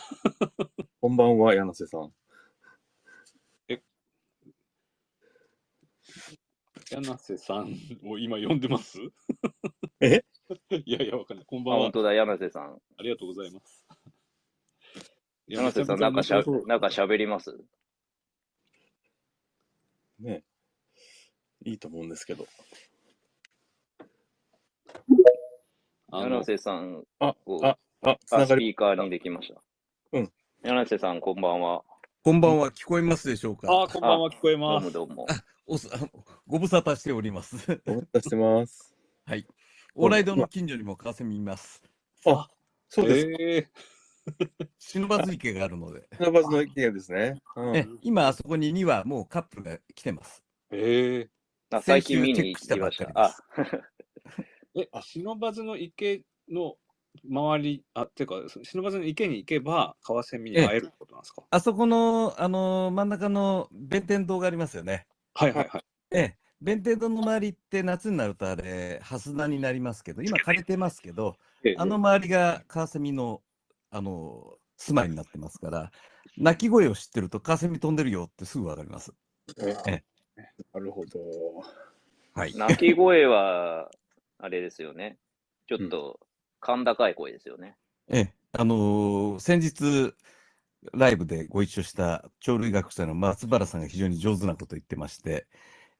こんばんは、柳瀬さん。柳瀬さんを今呼んでます？え？いやいや、わかんない。こんあ、ばんは本。当だ、柳瀬さん。ありがとうございます。柳瀬さん、なんかしゃ、なんか喋ります？ね。いいと思うんですけど。あの柳瀬さんあ、を、あ、あ、スながり。ピーカーにできました。うん。柳瀬さん、こんばんは。こんばんは、聞こえますでしょうか？あ、こんばんは、聞こえどうます。もどうも。おす ご無沙汰しております。お待たせしてます。はい。往来堂の近所にもカワセミいます。あ、そうです。え忍ばず池があるので。船バスの意見ですね。うんえ今、あそこに2羽、もうカップルが来てます。ー、えあ最近見に行先週チェックしたきました。ばっかりであす、ー、え、不忍の池の周り、あ、ていうか、不忍の池に行けば、カワセミに会えるってことなんですか？あそこの、あのー真ん中の弁天堂がありますよね。はいはいはい。ええ、弁天堂の周りって夏になるとあれ、ハスナになりますけど、今 枯れてますけど、ええあの周りがカワセミの、あのー住まいになってますから、鳴き声を知ってるとカワセミ飛んでるよってすぐわかります。えなるほど。はい。鳴き声は、あれですよね。ちょっと、甲高い声ですよね。ええ、あのー先日、ライブでご一緒した鳥類学者の松原さんが非常に上手なことを言ってまして、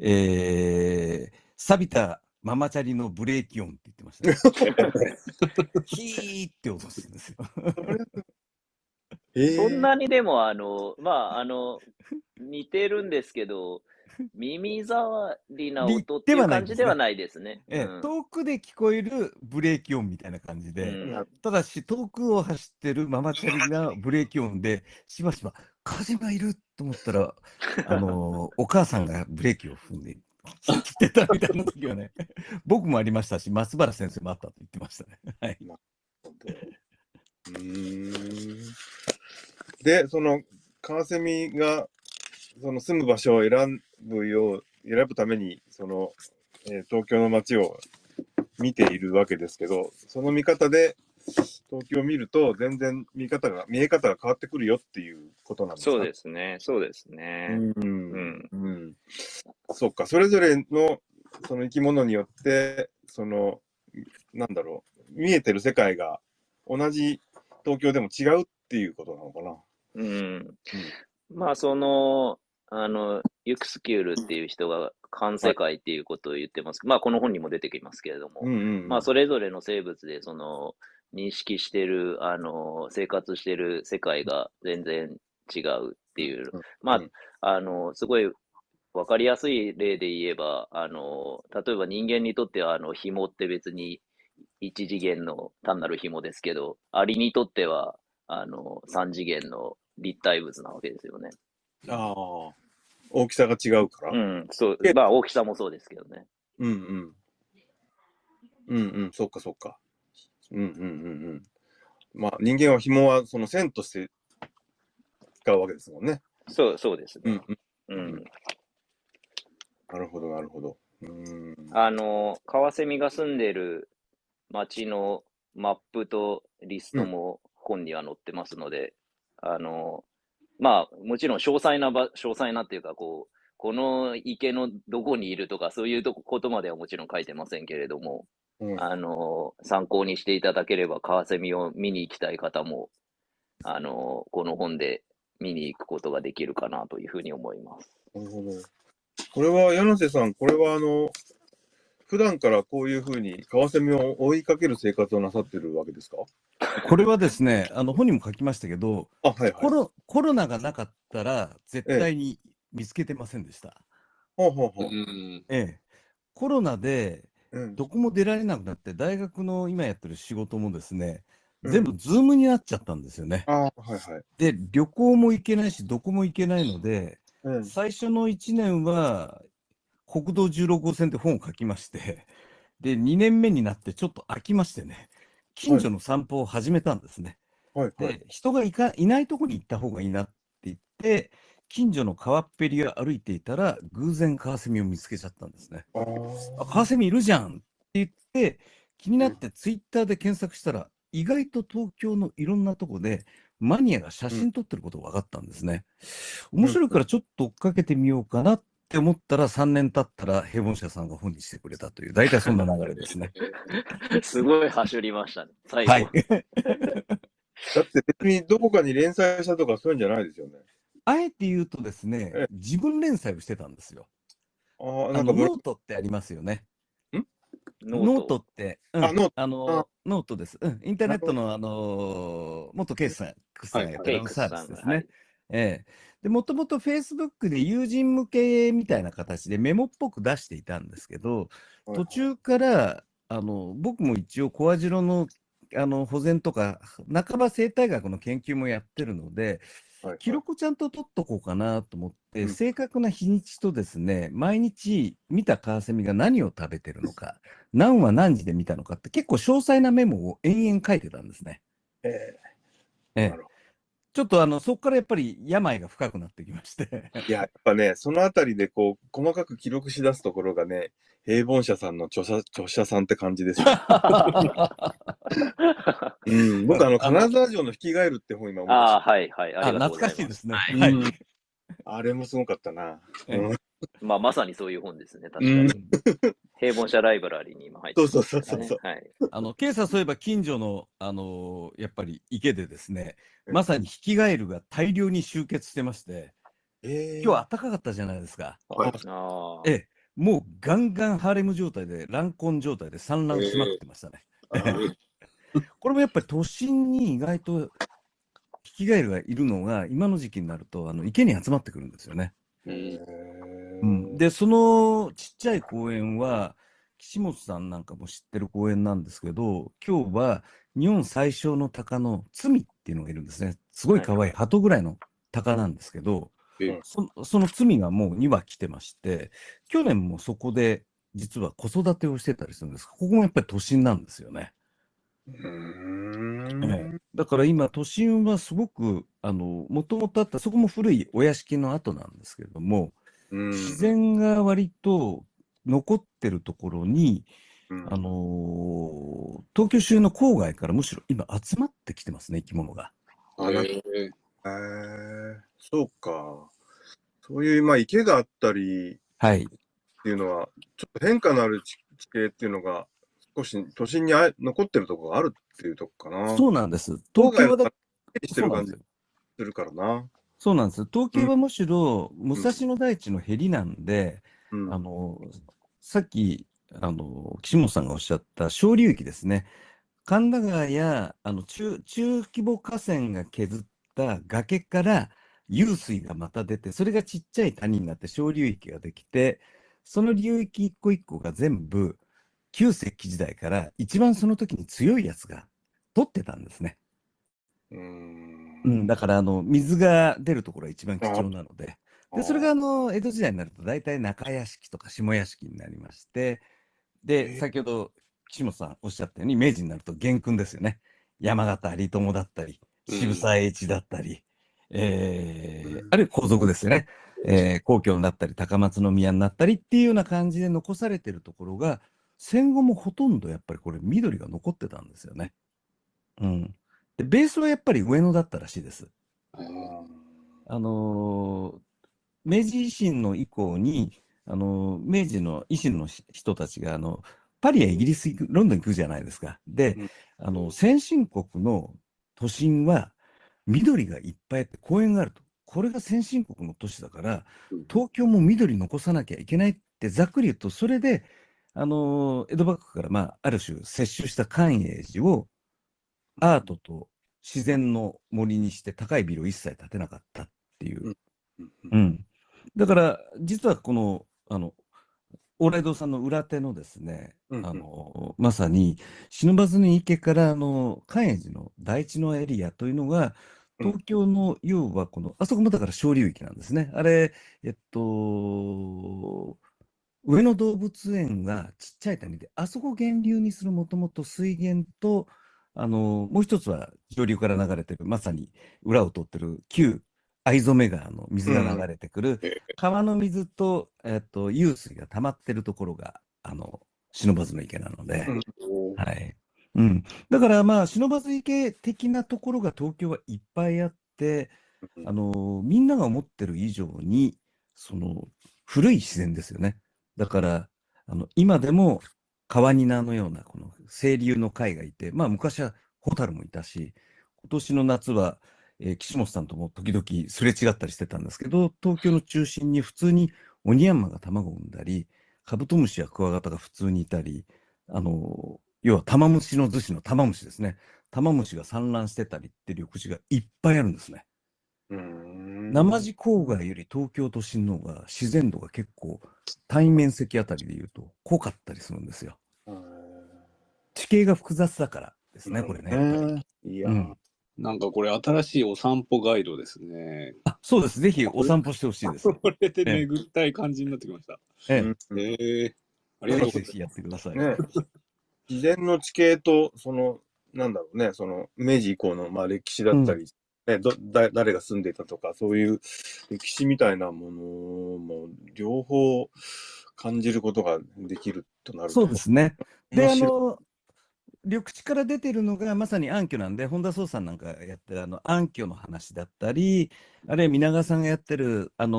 えー、錆びたママチャリのブレーキ音って言ってました、ね。ヒーって音するんですよ。えーそんなにでも、あの、まあ、あの、似てるんですけど、耳障りなり音っていう感じではないですね。ええうん遠くで聞こえるブレーキ音みたいな感じで、うんただし遠くを走ってるママチャリなブレーキ音で、しばしば風がいると思ったら、あのお母さんがブレーキを踏んで、来てたみたいな時はね、僕もありましたし、松原先生もあったと言ってましたね。はい。うーん。で、その、カワセミが、その住む場所を選ぶよう、選ぶために、その、えー東京の街を見ているわけですけど、その見方で、東京を見ると、全然見方が、見え方が変わってくるよっていうことなんですか？そうですね、そうですね。うん。うんうん。そっか、それぞれの、その生き物によって、その、なんだろう、見えてる世界が同じ東京でも違うっていうことなのかな？うん。まあ、その、あの、ユクスキュールっていう人が、環世界っていうことを言ってます。まあ、この本にも出てきますけれども、うんうん。まあ、それぞれの生物で、その、認識してる、あの、生活してる世界が全然違うっていううん。まうんあ、あの、すごいわかりやすい例で言えば、あの、例えば人間にとっては、あの、紐って別に一次元の単なる紐ですけど、アリにとっては、あの、三次元の立体物なわけですよね。ああ。大きさが違うから。うん、そうえ、まあ、大きさもそうですけどね。うんうん。うんうん、そっかそっか。うんうんうんうん。まあ人間は紐はその線として使うわけですもんね。そう、そうですね。うんうん。うん。なるほどなるほど。うーん。あの、カワセミが住んでる街のマップとリストも本には載ってますので、あの、まあ、もちろん詳細な場、詳細なっていうか、こう、この池のどこにいるとか、そういうとこことまではもちろん書いてませんけれども、うんあの、参考にしていただければ、カワセミを見に行きたい方も、あの、この本で見に行くことができるかなというふうに思います。なるほど。これは柳瀬さん、これはあの、普段からこういうふうにカワセミを追いかける生活をなさってるわけですか？これはですね、あの本にも書きましたけど、あ、はいはい。コロコロナがなかったら絶対に見つけてませんでした。ほうほうほう。うん。ええ、コロナでうん。どこも出られなくなって、大学の今やってる仕事もですね、うん全部ズームになっちゃったんですよね。あはいはい。で、旅行も行けないし、どこも行けないので、うん。最初の1年は国道16号線で本を書きまして、で、2年目になってちょっと飽きましてね、近所の散歩を始めたんですね。はいはい。で、人がいかいないとこに行った方がいいなって言って、近所の川っぺりを歩いていたら、偶然カワセミを見つけちゃったんですね。ああ、カワセミいるじゃんって言って、気になってツイッターで検索したら、意外と東京のいろんなとこで、マニアが写真撮ってることが分かったんですね。面白いからちょっと追っかけてみようかなって思ったら、3年経ったら平凡社さんが本にしてくれたという、大体そんな流れですね。すごい走りましたね、最後。はい。だって別にどこかに連載したとかそういうんじゃないですよね。あえて言うとですねえ、自分連載をしてたんですよ。あなんかノートってありますよね。ノノートって、うんあノートあのノートです。うん、インターネットの、あのー元ケイスさん、クスさんがやってるサービスですね。ええ。で、もともと Facebook で友人向けみたいな形でメモっぽく出していたんですけど、途中から、あの、僕も一応コアジロの、あの、保全とか、半ば生態学の研究もやってるので、はい記録ちゃんと取っとこうかなと思って、うん。正確な日にちとですね、毎日見たカワセミが何を食べてるのか、何は何時で見たのかって結構詳細なメモを延々書いてたんですね。ええ。ええ。なるほちょっとあの、そこからやっぱり病が深くなってきまして。どいや、やっぱね、そのあたりでこう、細かく記録し出すところがね、平凡社さんの著者著者さんって感じですよ。うん、僕、あの、金沢城の引き返るって本今思いまああ、しはいはい。あありがとうございます。懐かしいですね。はいはい。うんた。あれもすごかったな。ええうんまあ、まさにそういう本ですね。確かうんに。平凡社ライブラリーに今入ってそうますそうそうそう。はい。あの、ケイさんそういえば近所の、あのーやっぱり池でですね、うんまさにヒキガエルが大量に集結してまして、ええ今日は暖かかったじゃないですか。はいああ。ええ、もうガンガンハーレム状態で、乱婚状態で産卵しまくってましたね。これもやっぱり都心に意外とヒキガエルがいるのが、今の時期になると、あの池に集まってくるんですよね。へうん。うん。で、そのちっちゃい公園は、岸本さんなんかも知ってる公園なんですけど、今日は日本最小の鷹のツミっていうのがいるんですね。すごい可愛い鳩ぐらいの鷹なんですけど、えそそのツミがもう2羽来てまして、去年もそこで実は子育てをしてたりするんです。ここもやっぱり都心なんですよね。うーん。ええだから今、都心はすごく、あの、もともとあった、そこも古いお屋敷の跡なんですけれども、うん自然が割と残ってるところに、うんあのー東京周辺の郊外からむしろ今集まってきてますね、生き物が。あえへえそうか。そういう、まあ、池があったりはい。っていうのは、ちょっと変化のある地地形っていうのが、少し都心にあ残ってるところがあるっていうとこかな。そうなんです。郊東京はだってる感じ。するからな。そうなんです。東京はむしろ、武蔵野台地のへりなんで、うん。あの、さっき、あの、岸本さんがおっしゃった小流域ですね。神田川や、あの、中、中規模河川が削った崖から湧水がまた出て、それがちっちゃい谷になって小流域ができて、その流域一個一個が全部、旧石器時代から一番その時に強いやつが取ってたんですね。うーんうん、だから、あの、水が出るところが一番貴重なので。で、それがあの、江戸時代になると大体中屋敷とか下屋敷になりまして、で、え先ほど岸本さんおっしゃったように、明治になると元勲ですよね。山形有友だったり、うん渋沢栄一だったり、えーうんあるいは皇族ですよね。えー皇居になったり、高松宮になったりっていうような感じで残されてるところが、戦後もほとんどやっぱりこれ緑が残ってたんですよね。うん。で、ベースはやっぱり上野だったらしいです。あのー明治維新の以降に、あのー明治の維新のし人たちが、あの、パリやイギリス行く、ロンドン行くじゃないですか。でうん、あの、先進国の都心は緑がいっぱいあって公園があると。これが先進国の都市だから、東京も緑残さなきゃいけないってざっくり言うと、それで、あのー江戸幕府から、まあ、ある種接収した寛永寺をアートと自然の森にして高いビルを一切建てなかったっていう。うんうん。だから、実はこの、あの、往来堂さんの裏手のですね、うんうんあの、まさに、忍ばずの池から、あの、関永寺の第一のエリアというのが、うん東京の、要はこの、あそこもだから小流域なんですね。あれ、えっと、上野動物園がちっちゃい谷で、あそこを源流にするもともと水源と、あの、もう一つは上流から流れてる、まさに裏を通ってる旧藍染川の水が流れてくる、え川の水と、えっと、湧水が溜まってるところが、あの、忍ばずの池なので、うんはい。うん。だからまあ、忍ばず池的なところが東京はいっぱいあって、あの、みんなが思ってる以上に、その、古い自然ですよね。だから、あの、今でも川ニナのような、この清流の貝がいて、まあ、昔はホタルもいたし、今年の夏は、えー岸本さんとも時々すれ違ったりしてたんですけど、東京の中心に普通にオニヤンマが卵を産んだり、カブトムシやクワガタが普通にいたり、あの、要は玉虫の図紙の玉虫ですね。玉虫が産卵してたりって緑地がいっぱいあるんですね。うん生地郊外より東京都心の方が自然度が結構対面積あたりで言うと濃かったりするんですよ。地形が複雑だからですね、これね。いや、うんなんかこれ新しいお散歩ガイドですね。あ、そうです。ぜひお散歩してほしいです。これ で巡りたい感じになってきました。えあえ、りがとうございますぜひ。やってください。ね、自然の地形と、その、なんだろうね、その、明治以降の、まあ、歴史だったり、ね、どだ誰が住んでいたとか、そういう歴史みたいなものも、両方感じることができるとなると。そうですね。で、あの、緑地から出てるのがまさに暗渠なんで、本田壮さんなんかがやってるあの暗渠の話だったり、あるいは皆川さんがやってる、あの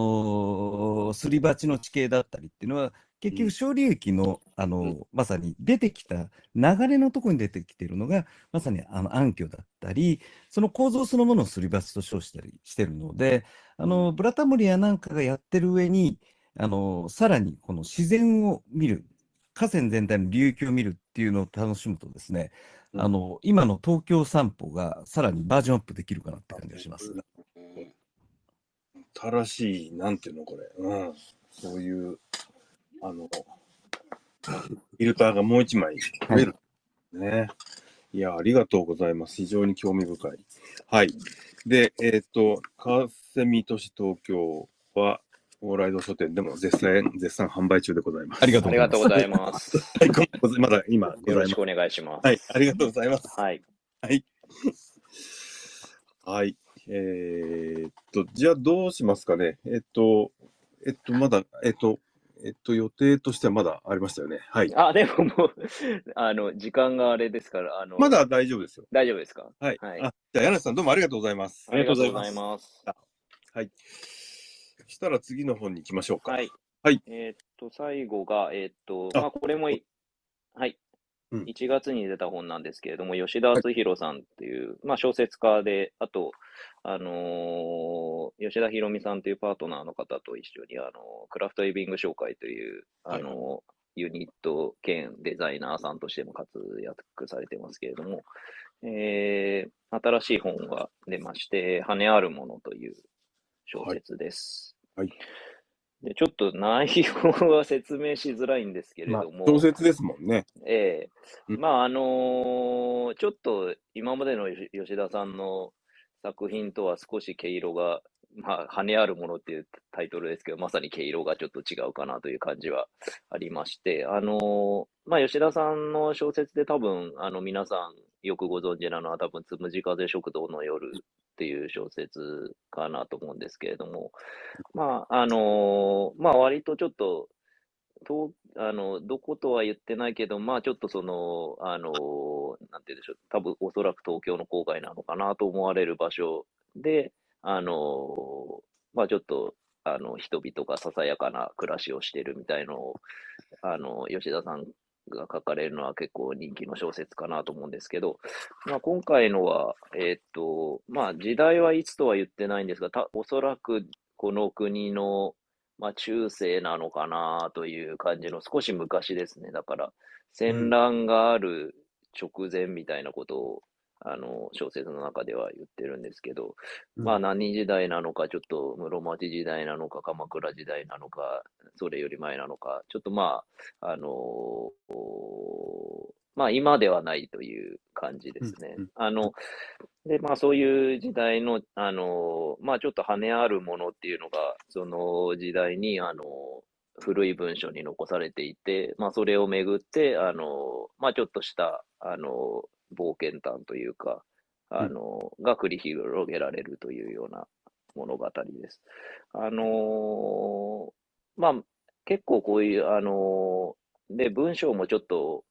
ーすり鉢の地形だったりっていうのは、結局、小流域の、あのーまさに出てきた流れのところに出てきてるのが、まさにあの暗渠だったり、その構造そのものをすり鉢と称したりしてるので、あの、ブラタモリアなんかがやってる上に、あの、さらにこの自然を見る、河川全体の流域を見るっていうのを楽しむとですね、うんあの、今の東京散歩がさらにバージョンアップできるかなって感じがします。え新しい、なんていうの、これ。うん。そういう、あの、フィルターがもう一枚増える。ね。いや、ありがとうございます。非常に興味深い。はい。で、えっ、と、川蝉都市東京は、オーライド書店でも絶賛、絶賛販売中でございます。ありがとうあございます。りがとうございます。はい、まだ今ございますよろしく。お願いします。はい、ありがとうございます。はい。はい。はい。えーっと、じゃあどうしますかね。えっと、えっと、まだ、えっと、えっと、予定としてはまだありましたよね。はい。あ、でももう、あの、時間があれですから、あの、まだ大丈夫ですよ。大丈夫ですか？はい。はいあじゃあ、柳瀬さんどうもありがとうございます。ありがとうございますありがとうございます。はい。そしたら次の本に行きましょうか。はい。はい。えーっと、最後が、えーっと、あまあ、これもい、はい。うん1月に出た本なんですけれども、吉田敦弘さんっていう、まあ、小説家で、あと、あのー吉田博美さんというパートナーの方と一緒に、あのクラフトウェビング紹介という、あのユニット兼デザイナーさんとしても活躍されてますけれども、えー新しい本が出まして、羽あるものという小説です。はい。はいでちょっと内容は説明しづらいんですけれまあども、、小説ですもんね。ええ。うん。まああのーちょっと今までの吉吉田さんの作品とは少し毛色が、まあ、羽あるものっていうタイトルですけど、まさに毛色がちょっと違うかなという感じはありまして、あのーまあ、吉田さんの小説で多分、あの、皆さんよくご存知なのは多分、つむじ風食堂の夜っていう小説かなと思うんですけれども、まあ、あのまあ、割とちょっと、とあの、どことは言ってないけど、まあちょっとその、あの、なんて言うんでしょう、多分おそらく東京の郊外なのかなと思われる場所で、あの、まあちょっと、あの、人々がささやかな暮らしをしてるみたいのを、あの、吉田さんが書かれるのは結構人気の小説かなと思うんですけど、まあ今回のは、えーっと、まあ時代はいつとは言ってないんですが、たおそらくこの国の、まあ、中世なのかなという感じの少し昔ですね。だから、戦乱がある直前みたいなことを、あの、小説の中では言ってるんですけど、まあ何時代なのか、ちょっと室町時代なのか、鎌倉時代なのか、それより前なのか、ちょっとまあ、あのまあ今ではないという感じですね。うんうんあの、で、まあそういう時代の、あの、まあちょっと羽あるものっていうのが、その時代に、あの、古い文書に残されていて、まあそれをめぐって、あの、まあちょっとした、あの、冒険談というか、あの、が繰り広げられるというような物語です。あのまあ結構こういう、あので、文章もちょっと、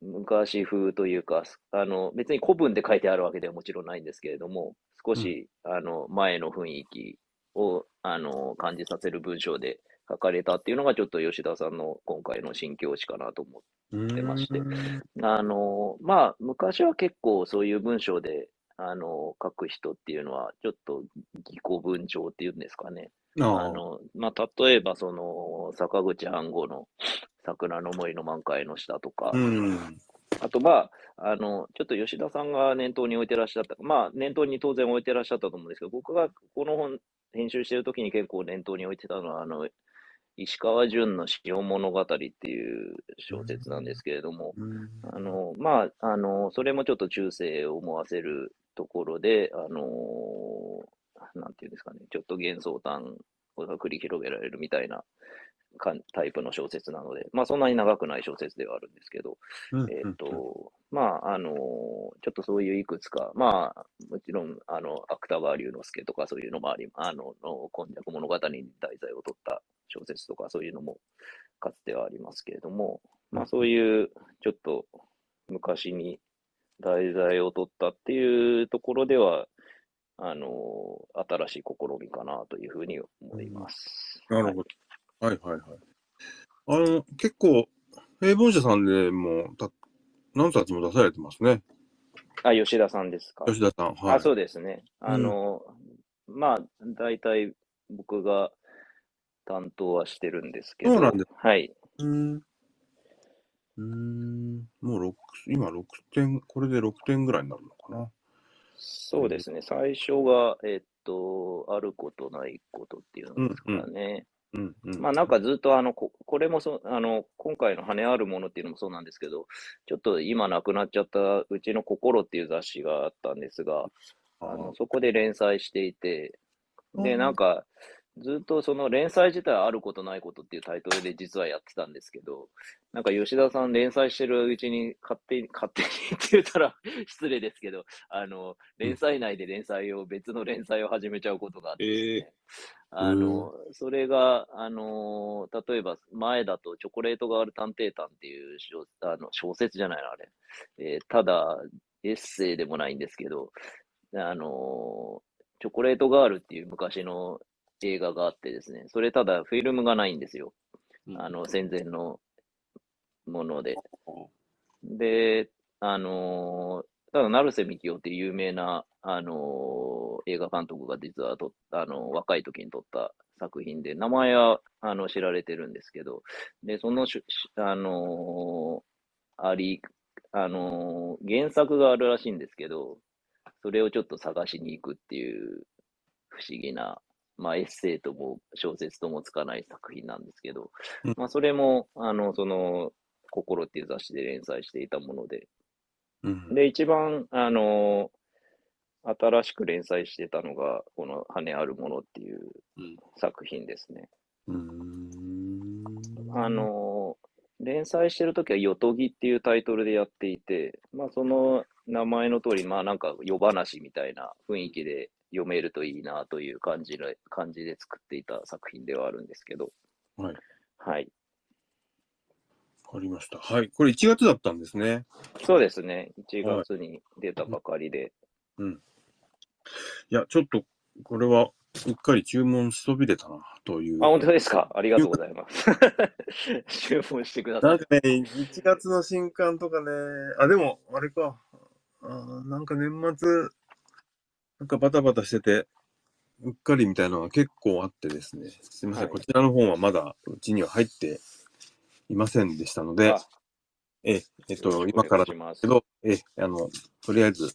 昔風というか、あの、別に古文で書いてあるわけではもちろんないんですけれども、少し、あの、前の雰囲気を、あの、感じさせる文章で書かれたっていうのが、ちょっと吉田さんの今回の新境地かなと思って出ましてあの、まあ、昔は結構そういう文章で、あの、書く人っていうのは、ちょっと義語文帳っていうんですかね。ああの、まあ、例えば、その、坂口安吾の桜の森の満開の下とか、うん。あと、まあ、あの、ちょっと吉田さんが念頭に置いてらっしゃった、まあ、念頭に当然置いてらっしゃったと思うんですけど、僕がこの本、編集してる時に結構念頭に置いてたのは、あの、石川淳の潮物語っていう小説なんですけれども、あの、まあ、あの、それもちょっと中世を思わせるところで、あの、なんていうんですかね、ちょっと幻想譚が繰り広げられるみたいなかタイプの小説なので、まあ、そんなに長くない小説ではあるんですけど、えっ、と、まあ、あの、ちょっとそういういくつか、まあ、もちろん、あの、芥川龍之介とかそういうのもあり、あの、の今昔物語に題材を取った小説とかそういうのもかつてはありますけれども、まあそういうちょっと昔に題材を取ったっていうところでは、あの、新しい試みかなというふうに思います。なるほど。はいはいはい。あの、結構、平凡社さんでもた何冊も出されてますね。あ、吉田さんですか？吉田さん。はい。あ、そうですね。あの、まあ、大体僕が担当はしてるんですけど、そうなんですはい。うーん。うーん。もう六今6点、これで6点ぐらいになるのかな。そうですね。最初が、えっと、あることないことっていうのですかね。うんうん。まあなんかずっとあの、ここれもそ、あの、今回の羽あるものっていうのもそうなんですけど、ちょっと今なくなっちゃったうちの心っていう雑誌があったんですが、あの、そこで連載していて、で、なんか、ずっとその連載自体あることないことっていうタイトルで実はやってたんですけど、なんか吉田さん連載してるうちに勝手に、勝手にって言ったら 失礼ですけど、あの、連載内で連載を、別の連載を始めちゃうことがあってですね、あの、それが、あの、例えば前だとチョコレートガール探偵団っていう小あの小説じゃないの、あれ。えーただ、エッセイでもないんですけど、あの、チョコレートガールっていう昔の映画があってですね、それただフィルムがないんですよ。あの、戦前のもので。で、あのーただ、成瀬幹雄っていう有名な、あのー映画監督が実はとっあのー若い時に撮った作品で、名前は、あの、知られてるんですけど、で、そのし、しあのーあり、あのー原作があるらしいんですけど、それをちょっと探しに行くっていう不思議な、まあ、エッセイとも小説ともつかない作品なんですけど、うん。まあ、それも、あの、その、心っていう雑誌で連載していたもので、うん。で、一番、あの、新しく連載してたのが、この羽あるものっていううん。作品ですね。うーん。あの、連載してるときは、よとぎっていうタイトルでやっていて、まあ、その名前の通り、まあ、なんか、夜話みたいな雰囲気で読めるといいなという感じで、感じで作っていた作品ではあるんですけど、はい。はい。わかりました。はい。これ1月だったんですね。そうですね。1月に出たばかりで。いや、ちょっと、これは、うっかり注文しそびれたな、という。あ、本当ですか？ありがとうございます。注文してくださないん。かね、1月の新刊とかね、あ、でも、あれか。あーなんか年末、なんかバタバタしてて、うっかりみたいなのが結構あってですね。すみません、はいこちらの方はまだうちには入っていませんでしたのであ、え、えっと、よろしくお願い今からしますけど、え、あの、とりあえず、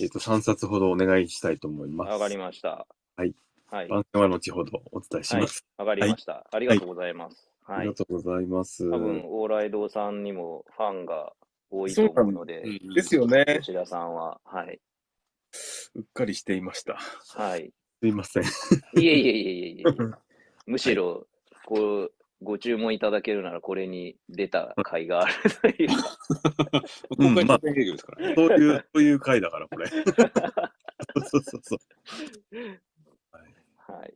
えっと、3冊ほどお願いしたいと思います。わかりました。はい。はい。番宣は後ほどお伝えします。わかりました。ありがとうございます。はいありが。とうございます。多分、往来堂さんにもファンが多いと思うので、うんですよね。吉田さんは、はい。うっかりしていました。はい。すいません。いえいえいえいえいえ。むしろ、こう、ご注文いただけるならこれに出た甲斐があるというか。今回ですからね。そういう、そういう回だから、これ。そうそうそう。はい。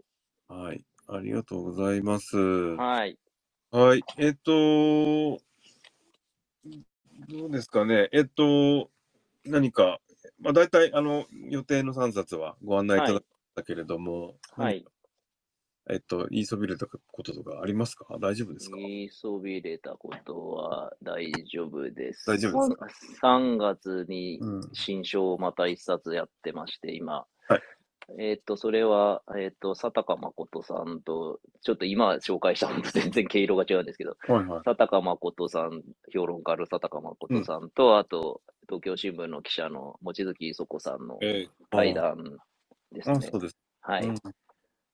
はい。ありがとうございます。はい。はい。えっと、どうですかね。えっと、何か、まあ、大体、あの、予定の3冊はご案内いただいたけれども、はい。えっと、言いそびれたこととかありますか？大丈夫ですか？言いそびれたことは大丈夫です。大丈夫ですか？3月にうん。新書をまた一冊やってまして、今。はいえっと、それは、えっと、佐高誠さんと、ちょっと今紹介したのと全然毛色が違うんですけど、はいはい。佐高誠さん、評論家の佐高誠さんと、あと、東京新聞の記者の望月磯子さんのえ対談ですあ、ねそ。うです。はい。うん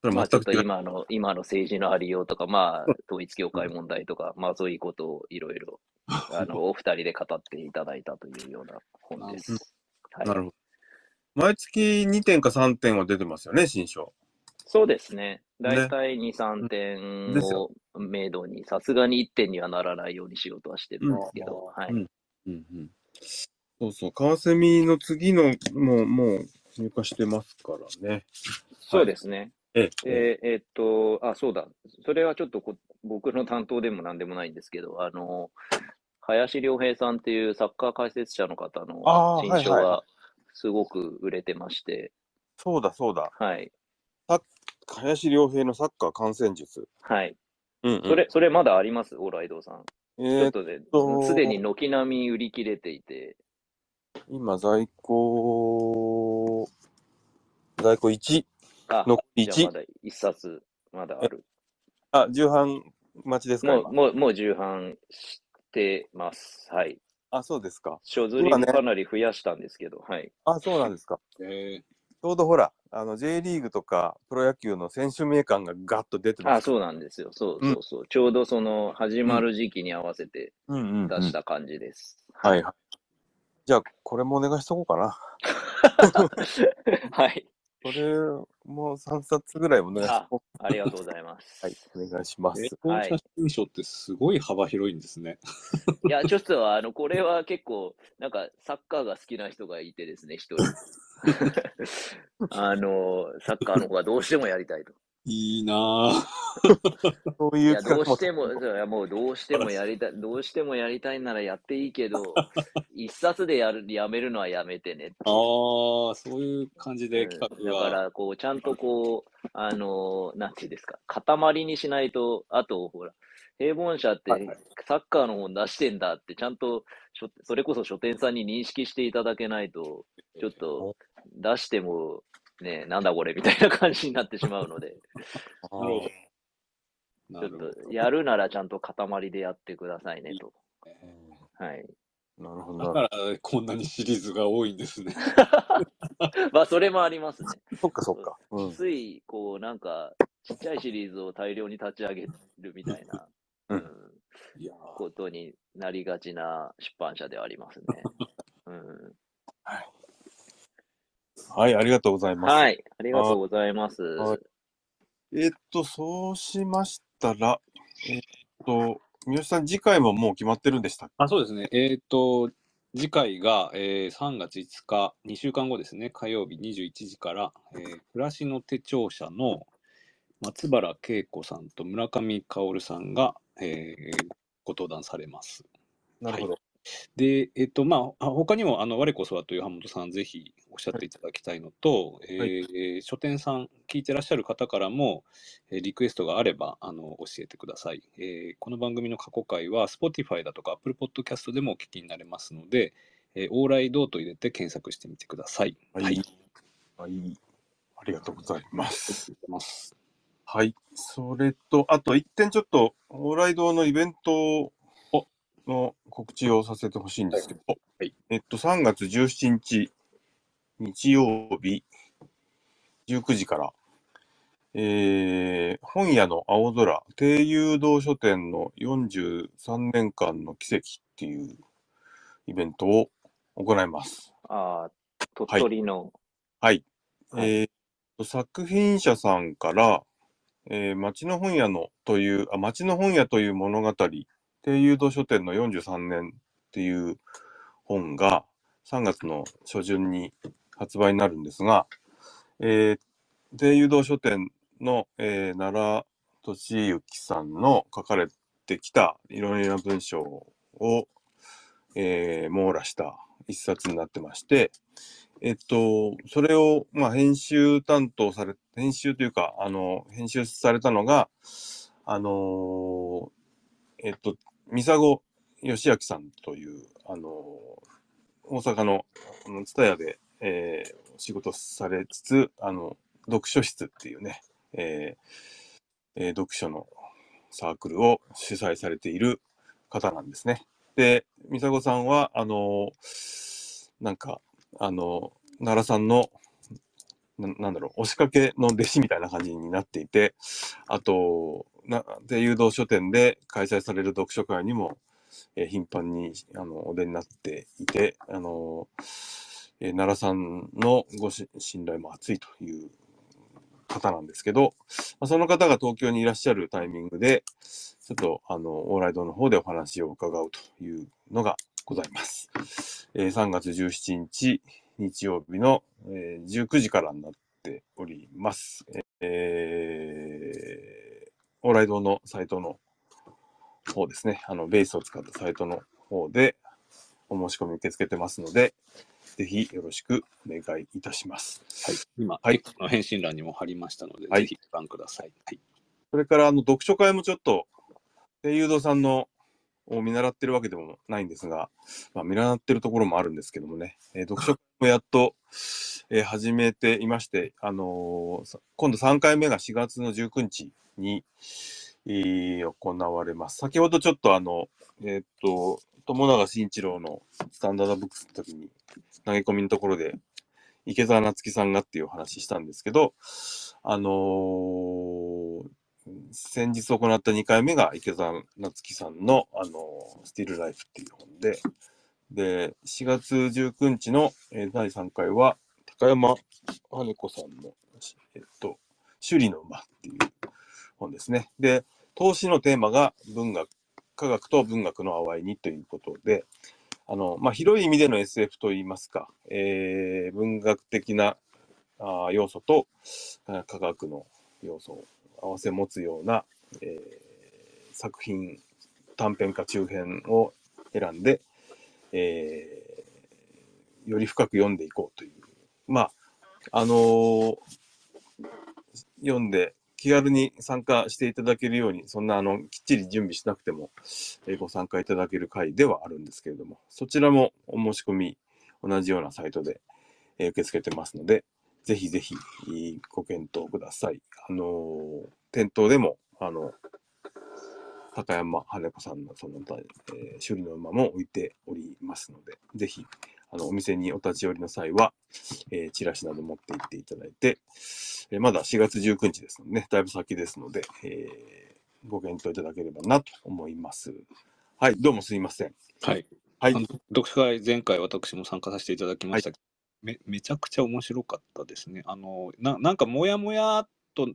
それまあちょっと。今の、今の政治のありようとか、まあ統一教会問題とか、まあそういうことをいろいろ、あの、お二人で語っていただいたというような本です。はいなるほど。毎月2点か3点は出てますよね、新書。そうですね。ねだいたい2、3点を明度に、さすがに1点にはならないようにしようとはしてるんですけど、はい。うんうんうん。そうそう、カワセミの次の、もう、もう入荷してますからね。そうですね。ええ。で、えっと、あ、そうだ。それはちょっとこ僕の担当でもなんでもないんですけど、あの、林良平さんっていうサッカー解説者の方のあー新書はいはがすごく売れてまして、そうだそうだ。はい。林良平のサッカー観戦術。はい。うん、うん。それ、それまだあります？オーライドさん。ちえー、ょっとねと、すでに軒並み売り切れていて、今、在庫、在庫1、あ、残り1じゃあま。だ一冊、まだある。あ、重版待ちですか今もう、もう、もう重版してます。はい。あ、そうですか。書刷りもかなり増やしたんですけど、はい。あ、そうなんですか。えょうどほら、あの J リーグとかプロ野球の選手名鑑がガッと出てます。あ、そうなんですよ。そうそうそう。ちょうどその始まる時期に合わせてうんうんうん出した感じです。はいはい。じゃあ、これもお願いしとこうかな。はい。これも3冊ぐらいお願いしあとこありがとうございます。う。はい、お願いします。英語写真賞ってすごい幅広いんですね。いや、ちょっとあの、これは結構、なんか、サッカーが好きな人がいてですね、一人。あの、サッカーの方がどうしてもやりたいと。いいなぁ。そういう企画も。どうしても、いやもうどうしてもやりたい、どうしてもやりたいならやっていいけど、一冊でやる、やめるのはやめてねってああ、そういう感じで企うん。だから、こう、ちゃんとこう、あの、なんていうんですか、塊にしないと、あと、ほら、平凡社ってサッカーの本出してんだって、ちゃんと書、それこそ書店さんに認識していただけないと、ちょっと出しても、ね、なんだこれみたいな感じになってしまうので、あなるほどちょっなるほどと、やるならちゃんと塊でやってくださいねと。はい。なるほどだからこんなにシリーズが多いんですね。まあ、それもありますね。そっかそっか。うん。つい、こう、なんか、ちっちゃいシリーズを大量に立ち上げるみたいな、うんことになりがちな出版社ではありますね。うん、はい、ありがとうございます。はい、ありがとうございます。はいえっと、そうしましたら、えっと、三好さん、次回ももう決まってるんでしたっけ？あそうですね。えっ、と、次回が、えー3月5日、2週間後ですね、火曜日21時から、えー暮らしの手帳者の松原恵子さんと村上薫さんが、えーご登壇されます。なるほど。で、えっと、まあ、あ他にも、あの、我こそはという浜本さん、ぜひおっしゃっていただきたいのと、えー書店さん、聞いてらっしゃる方からも、えーリクエストがあれば、あの、教えてください。えーこの番組の過去回は、Spotify だとか Apple Podcast でもお聞きになれますので、えー、オーライドーと入れて検索してみてください。はい。はい。はい。ありがとうございます。はい。それと、あと一点ちょっと、オーライドのイベントの告知をさせてほしいんですけど、はいえっと、3月17日、日曜日、19時から、えー本屋の青空、低誘導書店の43年間の奇跡っていうイベントを行います。ああ、鳥取の、はい。はいえーと作品者さんから、えー町の本屋のという、あ、町の本屋という物語、低誘導書店の43年っていう本が3月の初旬に発売になるんですが、えー低誘導書店の、えー奈良俊之さんの書かれてきたいろいろな文章を、えー網羅した一冊になってまして、えっと、それを、まあ、編集担当され、編集というか、あの、編集されたのが、あのーえっと、三佐子義明さんという、あのー大阪の、あの、蔦屋で、えー仕事されつつ、あの、読書室っていうね、えーえー読書のサークルを主催されている方なんですね。で、三佐子さんは、あのなんか、あの、奈良さんの、ななんだろう、押しかけの弟子みたいな感じになっていて、あと、なで誘導書店で開催される読書会にも、えー頻繁にあのお出になっていて、あのえ奈良さんのご信頼も厚いという方なんですけど、まあ、その方が東京にいらっしゃるタイミングで、ちょっとあのオーライドの方でお話を伺うというのがございます。えー3月17日日曜日の、えー19時からになっております。えー、オーライドのサイトの方ですね、あのベースを使ったサイトの方でお申し込み受け付けてますので、ぜひよろしくお願いいたします。はい。今、はいこの返信欄にも貼りましたので、はいぜひご覧ください。はい。それからあの読書会もちょっと、声優堂さんのを見習ってるわけでもないんですが、まあ、見習ってるところもあるんですけどもね、えー読書会もやっと、えー始めていまして、あのーさ今度3回目が4月の19日に、えー行われます。先ほどちょっとあの、えーっと、友永慎一郎のスタンダードブックスの時に投げ込みのところで池澤夏樹さんがっていう話したんですけど、あのー先日行った2回目が池澤夏樹さんの、あのースティールライフっていう本で、で、4月19日の、えー第3回は、高山羽子さんの、えっと、首里の馬っていう本ですね。で、投資のテーマが文学、科学と文学の淡いにということで、あの、まあ、広い意味での SF といいますか、えー文学的なあ要素と科学の要素を合わせ持つような、えー作品、短編か中編を選んで、えーより深く読んでいこうという。まあ、あのー読んで気軽に参加していただけるように、そんなあのきっちり準備しなくても、えご参加いただける回ではあるんですけれども、そちらもお申し込み、同じようなサイトで、え受け付けてますので、ぜひぜひご検討ください。あのー店頭でも、あの、高山羽子さんのその、えー首里の馬も置いておりますので、ぜひ、あの、お店にお立ち寄りの際は、えーチラシなど持って行っていただいて、えーまだ4月19日ですのでね、だいぶ先ですので、えーご検討いただければなと思います。はい、どうもすいません。はい。はい読書会、前回私も参加させていただきましたけど、めめちゃくちゃ面白かったですね。あの、ななんか、もやもやっと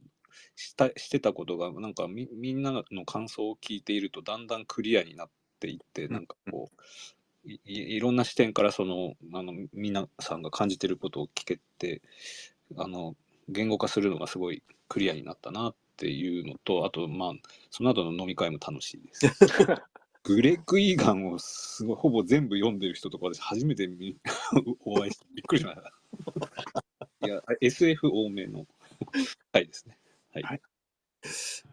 したしてたことが、なんかみ、みんなの感想を聞いていると、だんだんクリアになっていって、なんかこう、いいいろんな視点からそのあの皆さんが感じてることを聞けてあの言語化するのがすごいクリアになったなっていうのとあとまあその後の飲み会も楽しいです。グレッグ・イーガンをすごいほぼ全部読んでる人とか私初めて見 お会いしてびっくりしました。いや SF 多めの回ですね。はい。い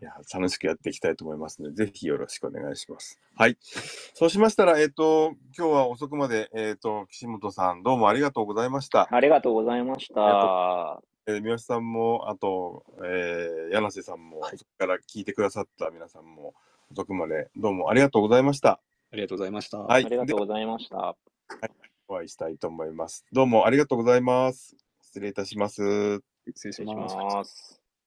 や、楽しくやっていきたいと思いますので、ぜひよろしくお願いします。はい。そうしましたら、えっ、と、今日は遅くまで、えっ、と、岸本さん、どうもありがとうございました。ありがとうございました。えー三好さんも、あと、えー柳瀬さんも、それから聞いてくださった皆さんも、遅くまでどうもありがとうございました。ありがとうございました。はいありがとうございました。お会いしたいと思います。どうもありがとうございます。失礼いたします。失礼し失礼します。ます。